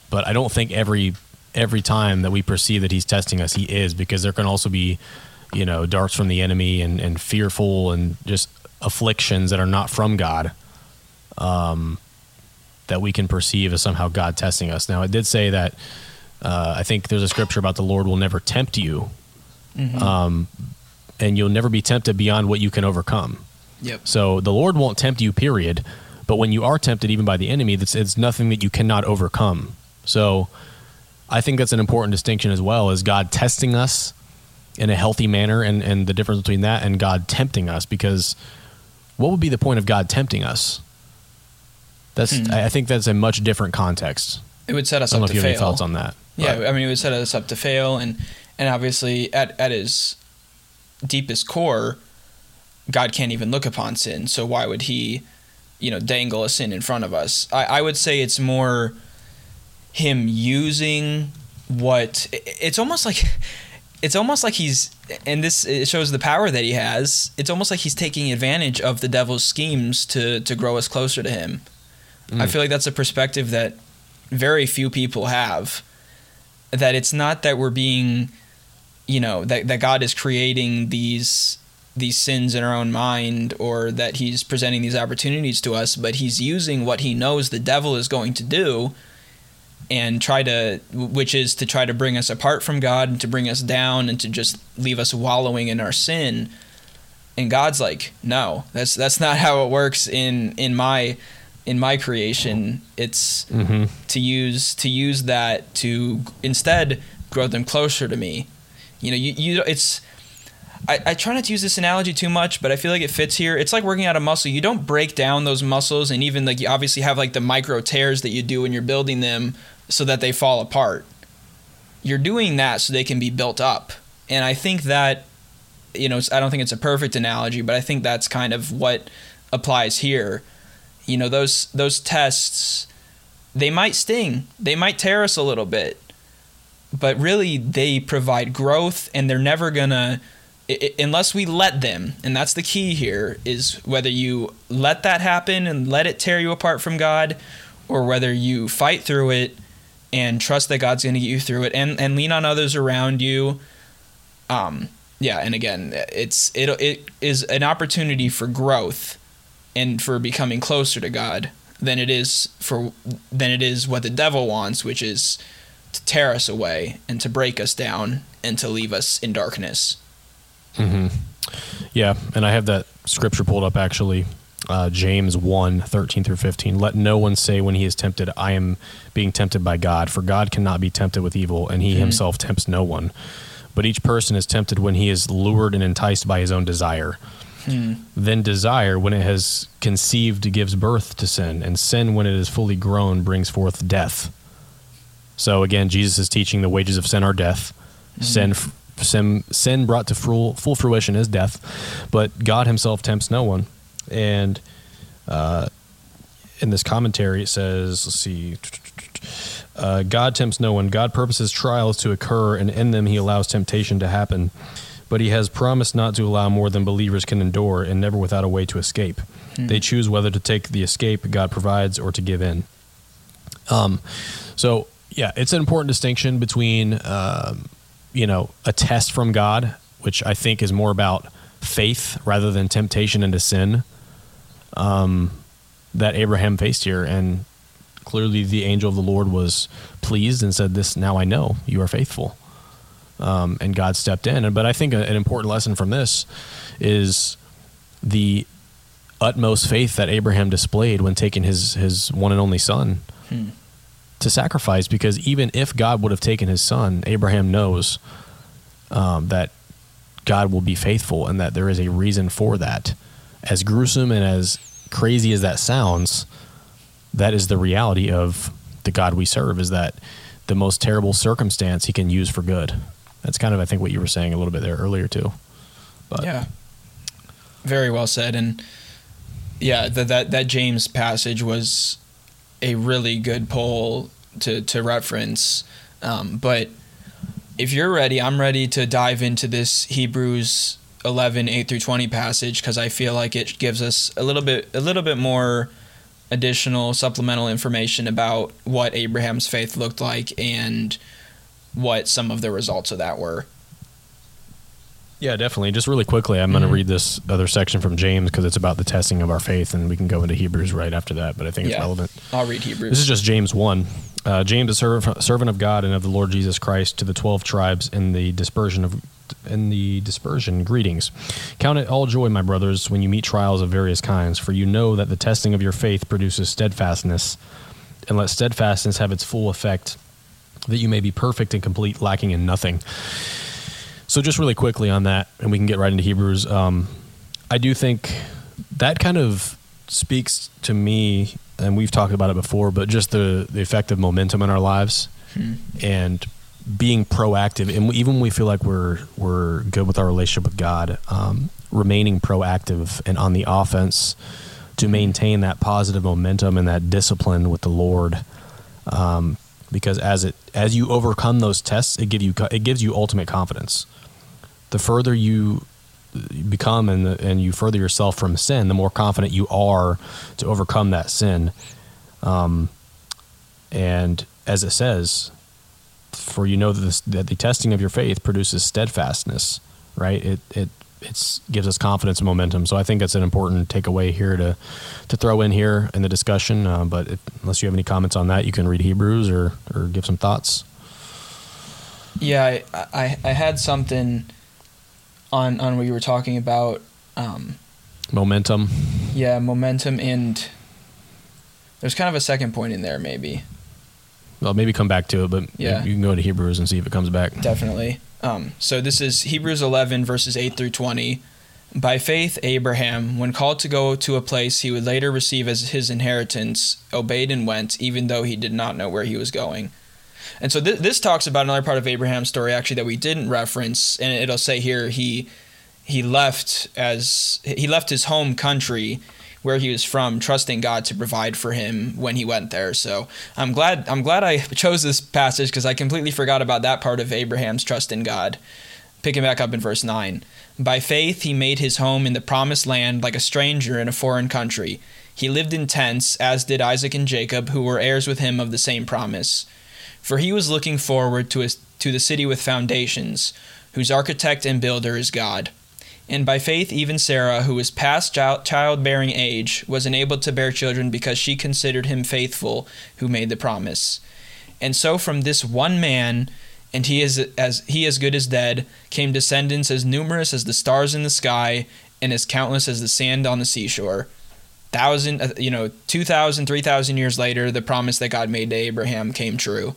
but I don't think every every time that we perceive that he's testing us, he is because there can also be, you know, darts from the enemy and, and fearful and just afflictions that are not from God. Um, that we can perceive as somehow God testing us. Now, it did say that uh, I think there's a scripture about the Lord will never tempt you, um, and you'll never be tempted beyond what you can overcome. Yep. So the Lord won't tempt you, period. But when you are tempted, even by the enemy, that's it's nothing that you cannot overcome. So I think that's an important distinction as well. Is God testing us in a healthy manner, and and the difference between that and God tempting us? Because what would be the point of God tempting us? That's I I think that's a much different context. It would set us I don't know up if to you have any thoughts on that. Yeah, I mean, it would set us up to fail, and and obviously at at his deepest core, God can't even look upon sin. So why would He, you know, dangle a sin in front of us? I, I would say it's more Him using what it's almost like. It's almost like he's, and this it shows the power that he has. It's almost like he's taking advantage of the devil's schemes to to grow us closer to him. I mm. feel like that's a perspective that very few people have that it's not that we're being you know that, that god is creating these these sins in our own mind or that he's presenting these opportunities to us but he's using what he knows the devil is going to do and try to which is to try to bring us apart from god and to bring us down and to just leave us wallowing in our sin. And god's like no that's that's not how it works in in my in my creation it's Mhm. to use to use that to instead grow them closer to me. You know, you, you it's I, I try not to use this analogy too much, but I feel like it fits here. It's like working out a muscle. You don't break down those muscles and even like you obviously have like the micro tears that you do when you're building them so that they fall apart. You're doing that so they can be built up. And I think that you know, I don't think it's a perfect analogy, but I think that's kind of what applies here. You know, those those tests they might sting. They might tear us a little bit. But really they provide growth and they're never to unless we let them. And that's the key here is whether you let that happen and let it tear you apart from God or whether you fight through it and trust that God's to get you through it and and lean on others around you. Um yeah, and again, it's it it is an opportunity for growth and for becoming closer to God than it is for than it is what the devil wants, which is to tear us away and to break us down and to leave us in darkness. Mm-hmm. Yeah, and I have that scripture pulled up actually. Uh, James 1 13 through 15. Let no one say when he is tempted, I am being tempted by God, for God cannot be tempted with evil, and he himself tempts no one. But each person is tempted when he is lured and enticed by his own desire. Then desire, when it has conceived, gives birth to sin, and sin, when it is fully grown, brings forth death. So again, Jesus is teaching the wages of sin are death. Sin, sin, sin brought to full, full fruition is death, but God Himself tempts no one. And uh, in this commentary, it says, let's see, uh, God tempts no one. God purposes trials to occur, and in them He allows temptation to happen. But He has promised not to allow more than believers can endure, and never without a way to escape. They choose whether to take the escape God provides or to give in. Um, so yeah, it's an important distinction between um, you know a test from God, which I think is more about faith rather than temptation into sin. Um, that Abraham faced here, and clearly the angel of the Lord was pleased and said, "This now I know you are faithful." Um, and God stepped in. But I think an important lesson from this is the utmost faith that Abraham displayed when taking his his one and only son to sacrifice because even if God would have taken his son, Abraham knows um, that God will be faithful and that there is a reason for that. As gruesome and as crazy as that sounds, that is the reality of the God we serve is that the most terrible circumstance he can use for good. That's kind of I think what you were saying a little bit there earlier too. But Yeah. Very well said. And yeah, that that that James passage was a really good poll to to reference. Um, but if you're ready, I'm ready to dive into this Hebrews 11 8 through 20 passage because I feel like it gives us a little bit a little bit more additional supplemental information about what Abraham's faith looked like and what some of the results of that were. Yeah, definitely. Just really quickly, I'm going to read this other section from James because it's about the testing of our faith, and we can go into Hebrews right after that. But I think it's Yeah. relevant. I'll read Hebrews. This is just James 1. Uh, James, a servant, servant of God and of the Lord Jesus Christ, to the 12 tribes in the dispersion of in the dispersion greetings. Count it all joy, my brothers, when you meet trials of various kinds, for you know that the testing of your faith produces steadfastness, and let steadfastness have its full effect, that you may be perfect and complete, lacking in nothing. So, just really quickly on that, and we can get right into Hebrews. Um, I do think that kind of speaks to me, and we've talked about it before, but just the, the effect of momentum in our lives and being proactive. And even when we feel like we're we're good with our relationship with God, um, remaining proactive and on the offense to maintain that positive momentum and that discipline with the Lord. Um, because as it as you overcome those tests, it give you it gives you ultimate confidence. The further you become and the, and you further yourself from sin, the more confident you are to overcome that sin. Um, and as it says, for you know that, that the testing of your faith produces steadfastness, right? It it it's gives us confidence and momentum. So I think that's an important takeaway here to to throw in here in the discussion. Uh, but if, unless you have any comments on that, you can read Hebrews or or give some thoughts. Yeah, I, I, I had something on on what you were talking about. Um, Momentum. yeah, momentum and there's kind of a second point in there, maybe. Well, maybe come back to it, but Yeah. you can go to Hebrews and see if it comes back. Definitely. Um, so this is Hebrews 11 verses 8 through 20. By faith, Abraham, when called to go to a place he would later receive as his inheritance, obeyed and went, even though he did not know where he was going. And so th- this talks about another part of Abraham's story, actually, that we didn't reference, and it'll say here he he left as he left his home country where he was from trusting God to provide for him when he went there. So I'm glad I'm glad I chose this passage because I completely forgot about that part of Abraham's trust in God. Picking back up in verse 9. By faith he made his home in the promised land like a stranger in a foreign country. He lived in tents as did Isaac and Jacob who were heirs with him of the same promise. For he was looking forward to a, to the city with foundations, whose architect and builder is God. And by faith, even Sarah, who was past child- childbearing age, was enabled to bear children because she considered him faithful who made the promise. And so from this one man, and he is as he as good as dead, came descendants as numerous as the stars in the sky and as countless as the sand on the seashore. Thousand, uh, you know, 2,000, 3,000 years later, the promise that God made to Abraham came true.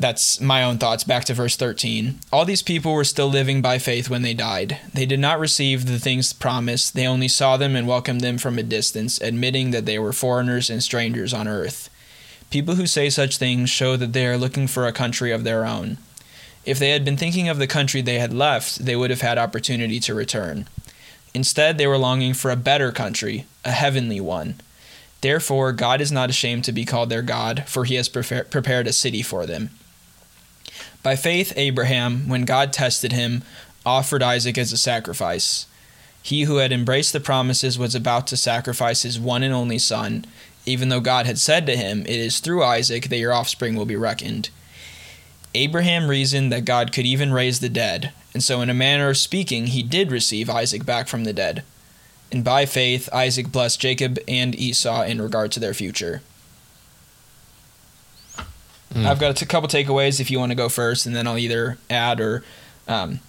That's my own thoughts. Back to verse 13. All these people were still living by faith when they died. They did not receive the things promised, they only saw them and welcomed them from a distance, admitting that they were foreigners and strangers on earth. People who say such things show that they are looking for a country of their own. If they had been thinking of the country they had left, they would have had opportunity to return. Instead, they were longing for a better country, a heavenly one. Therefore, God is not ashamed to be called their God, for he has prepared a city for them. By faith, Abraham, when God tested him, offered Isaac as a sacrifice. He who had embraced the promises was about to sacrifice his one and only son, even though God had said to him, It is through Isaac that your offspring will be reckoned. Abraham reasoned that God could even raise the dead, and so, in a manner of speaking, he did receive Isaac back from the dead. And by faith, Isaac blessed Jacob and Esau in regard to their future. Mm. I've got a t- couple takeaways if you want to go first, and then I'll either add or um,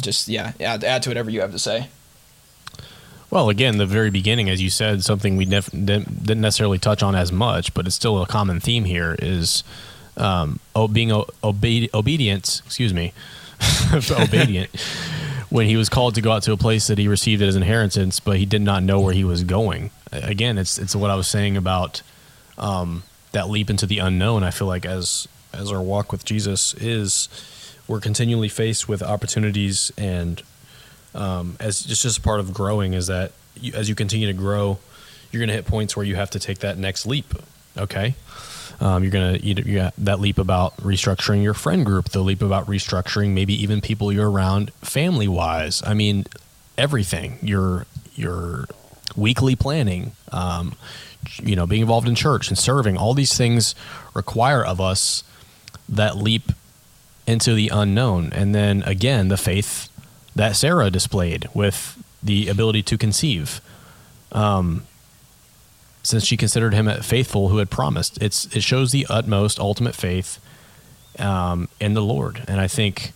just, yeah, add, add to whatever you have to say. Well, again, the very beginning, as you said, something we nef- didn't necessarily touch on as much, but it's still a common theme here is um, oh, being o- obe- obedient. Excuse me, obedient. when he was called to go out to a place that he received as inheritance, but he did not know where he was going. Again, it's it's what I was saying about um, that leap into the unknown. I feel like as as our walk with Jesus is, we're continually faced with opportunities and um, as just just part of growing is that you, as you continue to grow, you're going to hit points where you have to take that next leap. Okay, um, you're going to you that leap about restructuring your friend group, the leap about restructuring maybe even people you're around family wise. I mean, everything your your weekly planning, um, you know, being involved in church and serving. All these things require of us that leap into the unknown. And then again, the faith that Sarah displayed with the ability to conceive. Um, since she considered him faithful who had promised, it's it shows the utmost ultimate faith um, in the Lord, and I think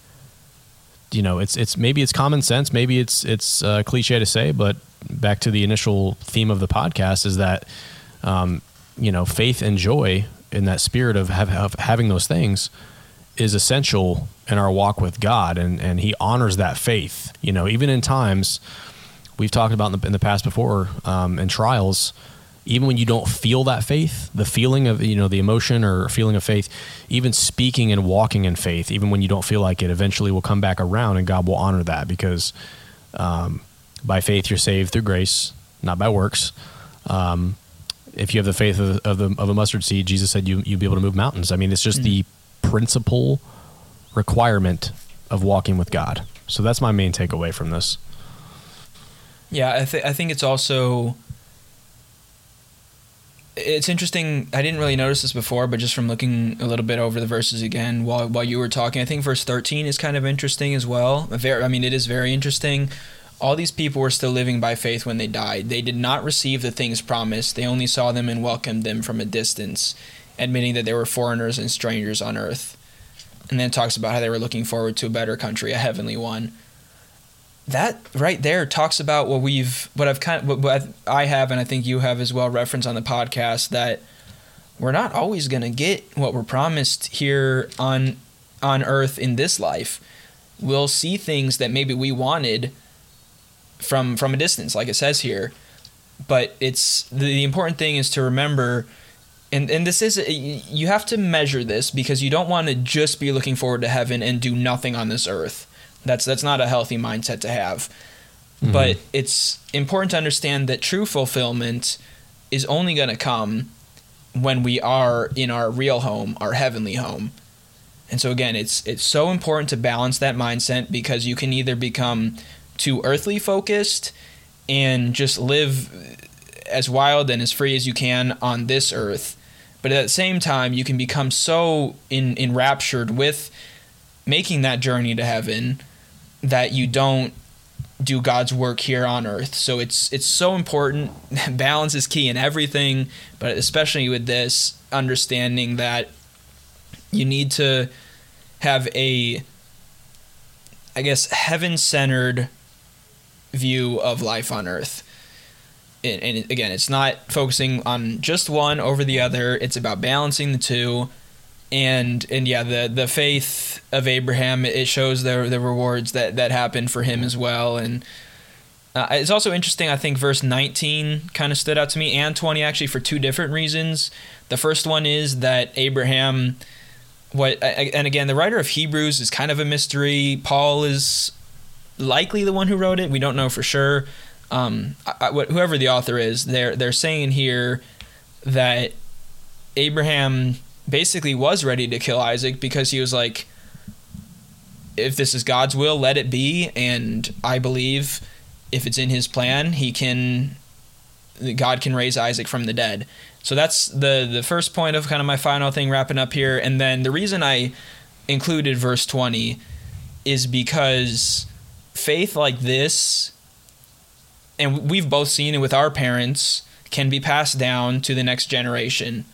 you know it's it's maybe it's common sense, maybe it's it's uh, cliche to say, but back to the initial theme of the podcast is that um, you know faith and joy in that spirit of, have, of having those things is essential in our walk with God, and and He honors that faith. You know, even in times we've talked about in the, in the past before um, in trials, even when you don't feel that faith, the feeling of you know the emotion or feeling of faith, even speaking and walking in faith, even when you don't feel like it, eventually will come back around, and God will honor that because um, by faith you're saved through grace, not by works. Um, if you have the faith of, of, the, of a mustard seed, Jesus said you you'd be able to move mountains. I mean, it's just mm-hmm. the principal requirement of walking with God. So that's my main takeaway from this. Yeah, I, th- I think it's also it's interesting. I didn't really notice this before, but just from looking a little bit over the verses again while while you were talking, I think verse thirteen is kind of interesting as well. Very, I mean, it is very interesting. All these people were still living by faith when they died. They did not receive the things promised. They only saw them and welcomed them from a distance, admitting that they were foreigners and strangers on earth. And then talks about how they were looking forward to a better country, a heavenly one that right there talks about what we've what I've kind of what I have and I think you have as well referenced on the podcast that we're not always going to get what we're promised here on on earth in this life. We'll see things that maybe we wanted from from a distance like it says here. But it's the, the important thing is to remember and and this is you have to measure this because you don't want to just be looking forward to heaven and do nothing on this earth that's that's not a healthy mindset to have. Mm-hmm. But it's important to understand that true fulfillment is only going to come when we are in our real home, our heavenly home. And so again, it's it's so important to balance that mindset because you can either become too earthly focused and just live as wild and as free as you can on this earth. But at the same time, you can become so in enraptured with making that journey to heaven that you don't do God's work here on earth. So it's it's so important. Balance is key in everything, but especially with this understanding that you need to have a I guess heaven-centered view of life on earth. And, and again, it's not focusing on just one over the other. It's about balancing the two and and yeah, the the faith of Abraham it shows the the rewards that that happened for him as well, and uh, it's also interesting. I think verse 19 kind of stood out to me, and 20 actually for two different reasons. The first one is that Abraham, what and again, the writer of Hebrews is kind of a mystery. Paul is likely the one who wrote it. We don't know for sure. Um, I, whoever the author is, they're they're saying here that Abraham basically was ready to kill Isaac because he was like, if this is God's will, let it be. And I believe if it's in his plan, he can, God can raise Isaac from the dead. So that's the, the first point of kind of my final thing wrapping up here. And then the reason I included verse 20 is because faith like this, and we've both seen it with our parents, can be passed down to the next generation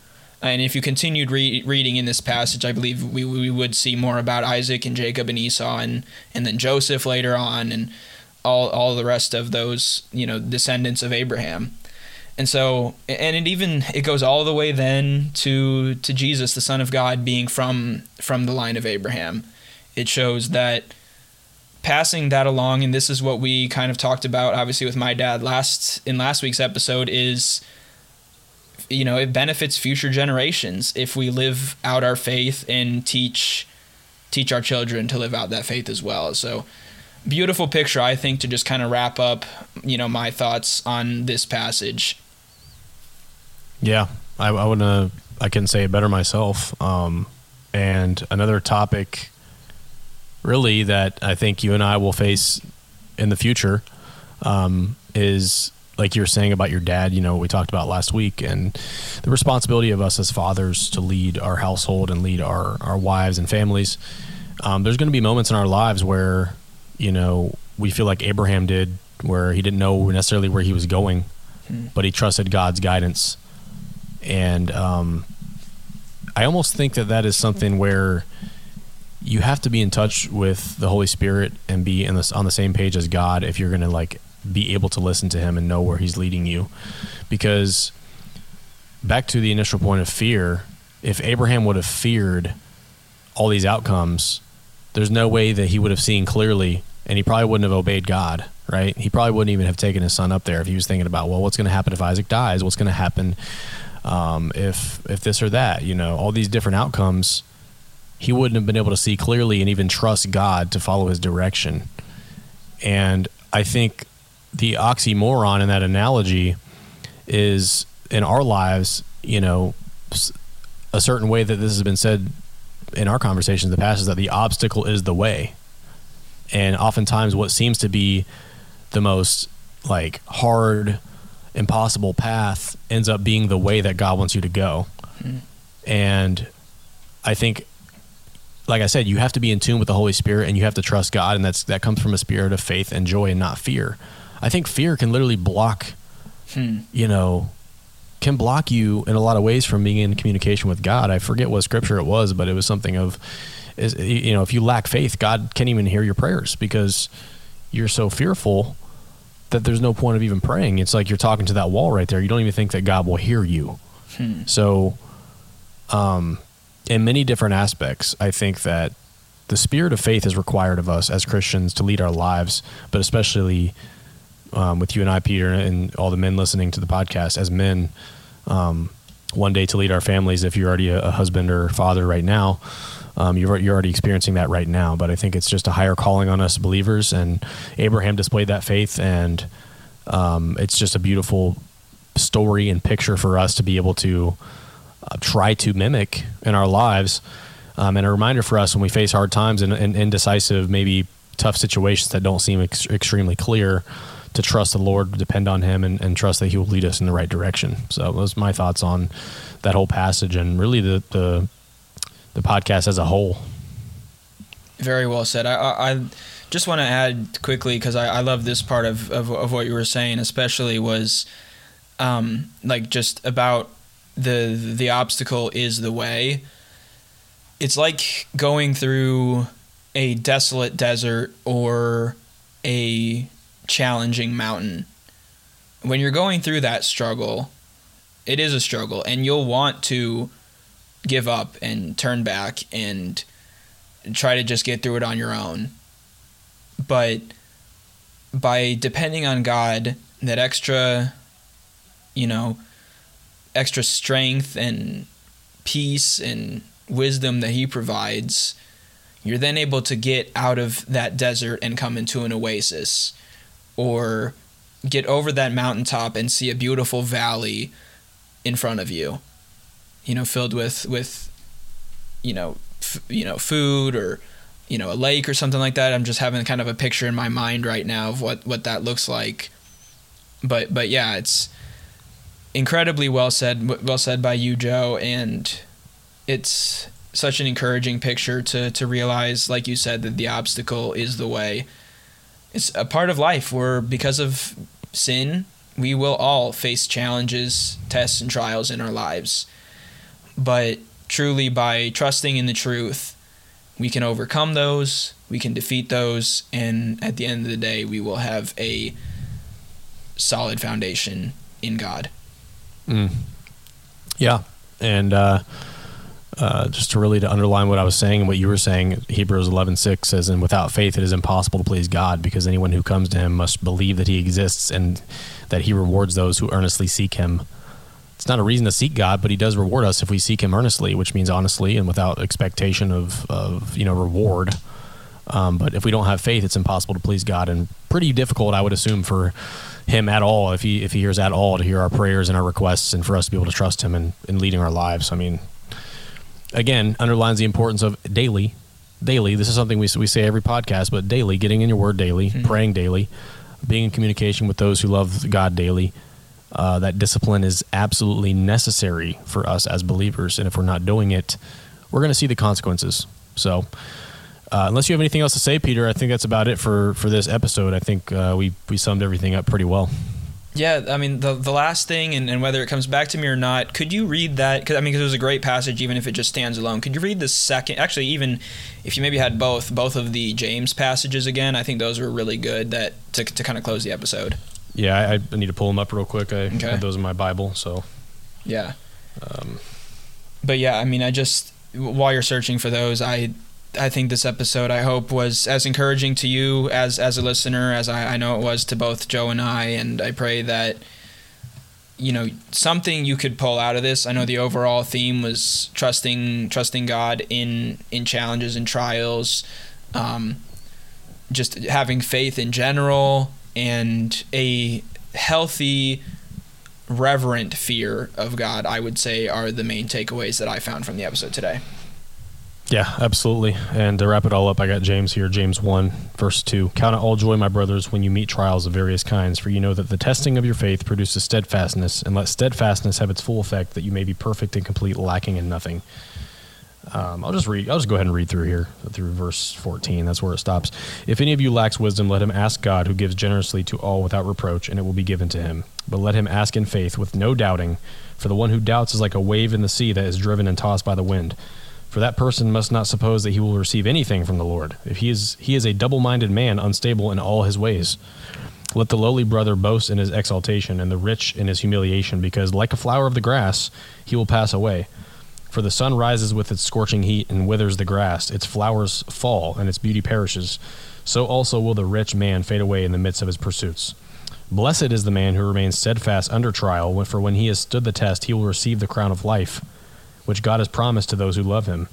and if you continued re- reading in this passage, I believe we, we would see more about Isaac and Jacob and Esau and, and then Joseph later on and all, all the rest of those, you know, descendants of Abraham. And so, and it even, it goes all the way then to, to Jesus, the son of God being from, from the line of Abraham. It shows that passing that along, and this is what we kind of talked about, obviously with my dad last, in last week's episode is, you know, it benefits future generations if we live out our faith and teach teach our children to live out that faith as well. So beautiful picture I think to just kind of wrap up, you know, my thoughts on this passage. Yeah, I, I wouldn't. I can't say it better myself. Um, and another topic, really, that I think you and I will face in the future um, is like you're saying about your dad, you know, we talked about last week, and the responsibility of us as fathers to lead our household and lead our, our wives and families. Um, there's going to be moments in our lives where, you know, we feel like Abraham did, where he didn't know necessarily where he was going, hmm. but he trusted God's guidance. And um, I almost think that that is something where you have to be in touch with the Holy Spirit and be in this, on the same page as God if you're going to like be able to listen to him and know where he's leading you. Because back to the initial point of fear, if Abraham would have feared all these outcomes, there's no way that he would have seen clearly and he probably wouldn't have obeyed God, right? He probably wouldn't even have taken his son up there if he was thinking about, well, what's going to happen if Isaac dies? What's going to happen um, if if this or that? You know, all these different outcomes. He wouldn't have been able to see clearly and even trust God to follow his direction. And I think the oxymoron in that analogy is in our lives, you know, a certain way that this has been said in our conversations in the past is that the obstacle is the way. And oftentimes, what seems to be the most like hard, impossible path ends up being the way that God wants you to go. Mm. And I think, like I said, you have to be in tune with the Holy Spirit and you have to trust God, and that's that comes from a spirit of faith and joy and not fear. I think fear can literally block, hmm. you know, can block you in a lot of ways from being in communication with God. I forget what scripture it was, but it was something of, is you know, if you lack faith, God can't even hear your prayers because you're so fearful that there's no point of even praying. It's like you're talking to that wall right there. You don't even think that God will hear you. Hmm. So, um, in many different aspects, I think that the spirit of faith is required of us as Christians to lead our lives, but especially um, with you and I, Peter, and all the men listening to the podcast as men. Um, one day to lead our families. If you're already a, a husband or father right now, um, you're, you're already experiencing that right now. But I think it's just a higher calling on us believers. And Abraham displayed that faith, and um, it's just a beautiful story and picture for us to be able to uh, try to mimic in our lives. Um, and a reminder for us when we face hard times and, and indecisive, maybe tough situations that don't seem ex- extremely clear to trust the Lord, depend on Him, and, and trust that He will lead us in the right direction. So those are my thoughts on that whole passage and really the the, the podcast as a whole. Very well said. I, I, I just want to add quickly because I, I love this part of, of, of what you were saying, especially was um, like just about the the obstacle is the way. It's like going through a desolate desert or a challenging mountain. When you're going through that struggle, it is a struggle, and you'll want to give up and turn back and try to just get through it on your own. But by depending on God, that extra, you know, extra strength and peace and wisdom that He provides, you're then able to get out of that desert and come into an oasis or get over that mountaintop and see a beautiful valley in front of you you know filled with with you know f- you know food or you know a lake or something like that. I'm just having kind of a picture in my mind right now of what what that looks like. But but yeah it's incredibly well said well said by you joe and it's such an encouraging picture to to realize like you said that the obstacle is the way. It's a part of life where because of sin we will all face challenges tests and trials in our lives. But truly by trusting in the truth we can overcome those we can defeat those and at the end of the day we will have a solid foundation in god mm. yeah and uh uh, just to really to underline what I was saying and what you were saying, Hebrews 11:6 says, "And without faith, it is impossible to please God, because anyone who comes to Him must believe that He exists and that He rewards those who earnestly seek Him." It's not a reason to seek God, but He does reward us if we seek Him earnestly, which means honestly and without expectation of, of you know reward. Um, but if we don't have faith, it's impossible to please God, and pretty difficult, I would assume, for Him at all if He if He hears at all to hear our prayers and our requests, and for us to be able to trust Him in, in leading our lives. I mean, again underlines the importance of daily daily this is something we, we say every podcast but daily getting in your word daily mm-hmm. praying daily being in communication with those who love God daily. Uh, that discipline is absolutely necessary for us as believers, and if we're not doing it, we're going to see the consequences. So, uh, unless you have anything else to say, Peter, I think that's about it for for this episode. I think uh, we we summed everything up pretty well. Yeah, I mean the the last thing, and, and whether it comes back to me or not, could you read that? Cause, I mean, because it was a great passage, even if it just stands alone. Could you read the second? Actually, even if you maybe had both both of the James passages again, I think those were really good. That to to kind of close the episode. Yeah, I, I need to pull them up real quick. I okay. had those in my Bible, so yeah. Um, but yeah, I mean, I just while you're searching for those, I I think this episode I hope was as encouraging to you as as a listener as I, I know it was to both Joe and I, and I pray that you know something you could pull out of this. I know the overall theme was trusting trusting God in in challenges and trials, um, just having faith in general, and a healthy reverent fear of God, I would say, are the main takeaways that I found from the episode today. Yeah, absolutely. And to wrap it all up, I got James here, James 1, verse 2. Count it all joy, my brothers, when you meet trials of various kinds, for you know that the testing of your faith produces steadfastness, and let steadfastness have its full effect, that you may be perfect and complete, lacking in nothing. Um, I'll just read. I'll just go ahead and read through here through verse 14. That's where it stops. If any of you lacks wisdom, let him ask God, who gives generously to all without reproach, and it will be given to him. But let him ask in faith, with no doubting. For the one who doubts is like a wave in the sea that is driven and tossed by the wind. For that person must not suppose that he will receive anything from the Lord. If he is he is a double-minded man, unstable in all his ways. Let the lowly brother boast in his exaltation, and the rich in his humiliation, because like a flower of the grass, he will pass away. For the sun rises with its scorching heat and withers the grass; its flowers fall, and its beauty perishes. So also will the rich man fade away in the midst of his pursuits. Blessed is the man who remains steadfast under trial, for when he has stood the test, he will receive the crown of life which God has promised to those who love him.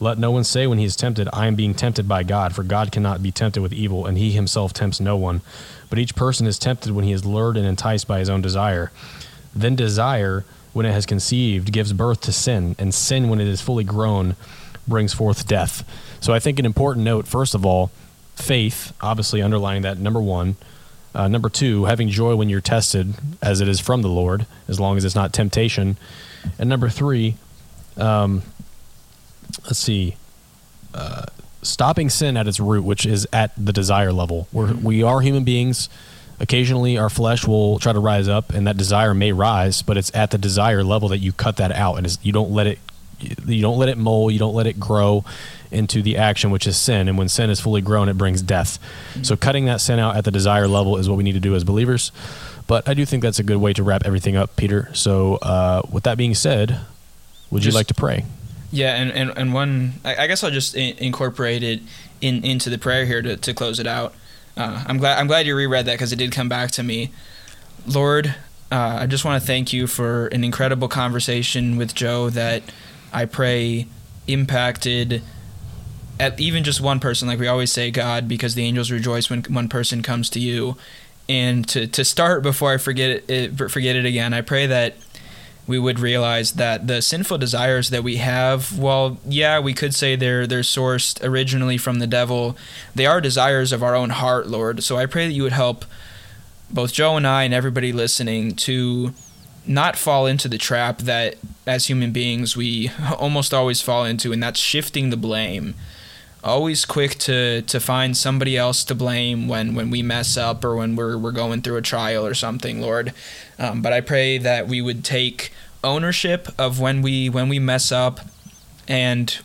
Let no one say when he is tempted, I am being tempted by God, for God cannot be tempted with evil, and he himself tempts no one. But each person is tempted when he is lured and enticed by his own desire. Then desire, when it has conceived, gives birth to sin, and sin, when it is fully grown, brings forth death. So I think an important note, first of all, faith, obviously underlining that, number one. Uh, number two, having joy when you're tested, as it is from the Lord, as long as it's not temptation. And number three, um, let's see, uh, stopping sin at its root, which is at the desire level. We're, we are human beings. Occasionally, our flesh will try to rise up, and that desire may rise, but it's at the desire level that you cut that out, and you don't let it. You don't let it mold. You don't let it grow into the action, which is sin. And when sin is fully grown, it brings death. Mm-hmm. So, cutting that sin out at the desire level is what we need to do as believers. But I do think that's a good way to wrap everything up, Peter. So, uh, with that being said, would just, you like to pray? Yeah, and, and, and one, I, guess I'll just in, incorporate it in, into the prayer here to, to close it out. Uh, I'm glad I'm glad you reread that because it did come back to me. Lord, uh, I just want to thank you for an incredible conversation with Joe that I pray impacted at even just one person. Like we always say, God, because the angels rejoice when one person comes to you. And to, to start before I forget it, forget it again, I pray that we would realize that the sinful desires that we have, well, yeah, we could say they're they're sourced originally from the devil. They are desires of our own heart, Lord. So I pray that you would help both Joe and I and everybody listening to not fall into the trap that as human beings we almost always fall into and that's shifting the blame always quick to to find somebody else to blame when when we mess up or when we're we're going through a trial or something, Lord. Um, but I pray that we would take ownership of when we when we mess up, and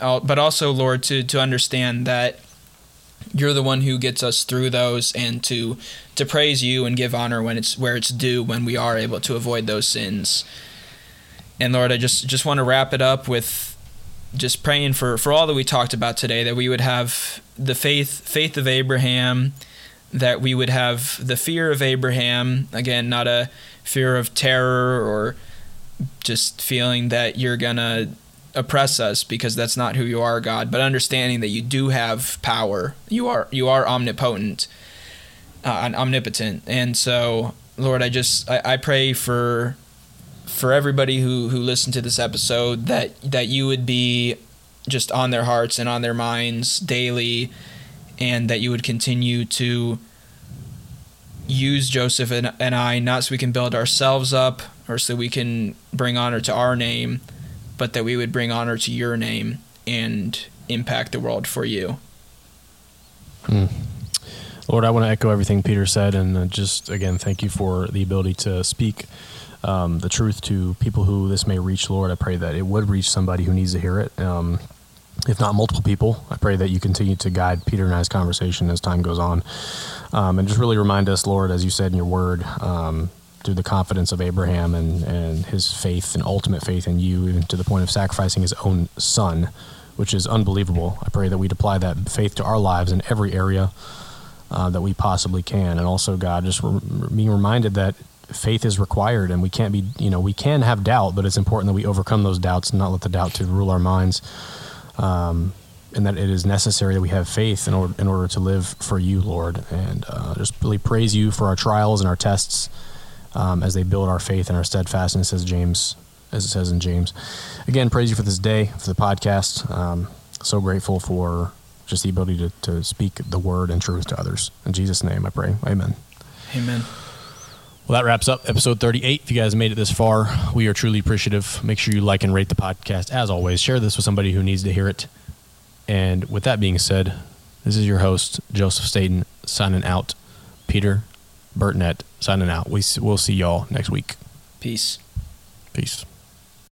uh, but also, Lord, to to understand that you're the one who gets us through those and to to praise you and give honor when it's where it's due when we are able to avoid those sins and lord i just just want to wrap it up with just praying for, for all that we talked about today, that we would have the faith faith of Abraham, that we would have the fear of Abraham, again, not a fear of terror or just feeling that you're gonna oppress us because that's not who you are, God, but understanding that you do have power. You are you are omnipotent, uh, omnipotent, and so Lord, I just I, I pray for for everybody who who listened to this episode that that you would be just on their hearts and on their minds daily and that you would continue to use Joseph and, and I not so we can build ourselves up or so we can bring honor to our name, but that we would bring honor to your name and impact the world for you. Lord, I want to echo everything Peter said, and uh, just again thank you for the ability to speak um, the truth to people who this may reach. Lord, I pray that it would reach somebody who needs to hear it. Um, if not multiple people, I pray that you continue to guide Peter and I's conversation as time goes on, um, and just really remind us, Lord, as you said in your word, um, through the confidence of Abraham and and his faith and ultimate faith in you, even to the point of sacrificing his own son, which is unbelievable. I pray that we'd apply that faith to our lives in every area uh, that we possibly can. And also, God, just re- being reminded that faith is required and we can't be, you know, we can have doubt, but it's important that we overcome those doubts and not let the doubt to rule our minds. Um, and that it is necessary that we have faith in order, in order to live for you, Lord. And uh, just really praise you for our trials and our tests um, as they build our faith and our steadfastness, as James, as it says in James. Again, praise you for this day, for the podcast. Um, so grateful for just the ability to, to speak the word and truth to others. In Jesus' name, I pray. Amen. Amen. Well, that wraps up episode 38. If you guys made it this far, we are truly appreciative. Make sure you like and rate the podcast. As always, share this with somebody who needs to hear it. And with that being said, this is your host, Joseph Staten, signing out. Peter Burtonette signing out. We, we'll see y'all next week. Peace. Peace.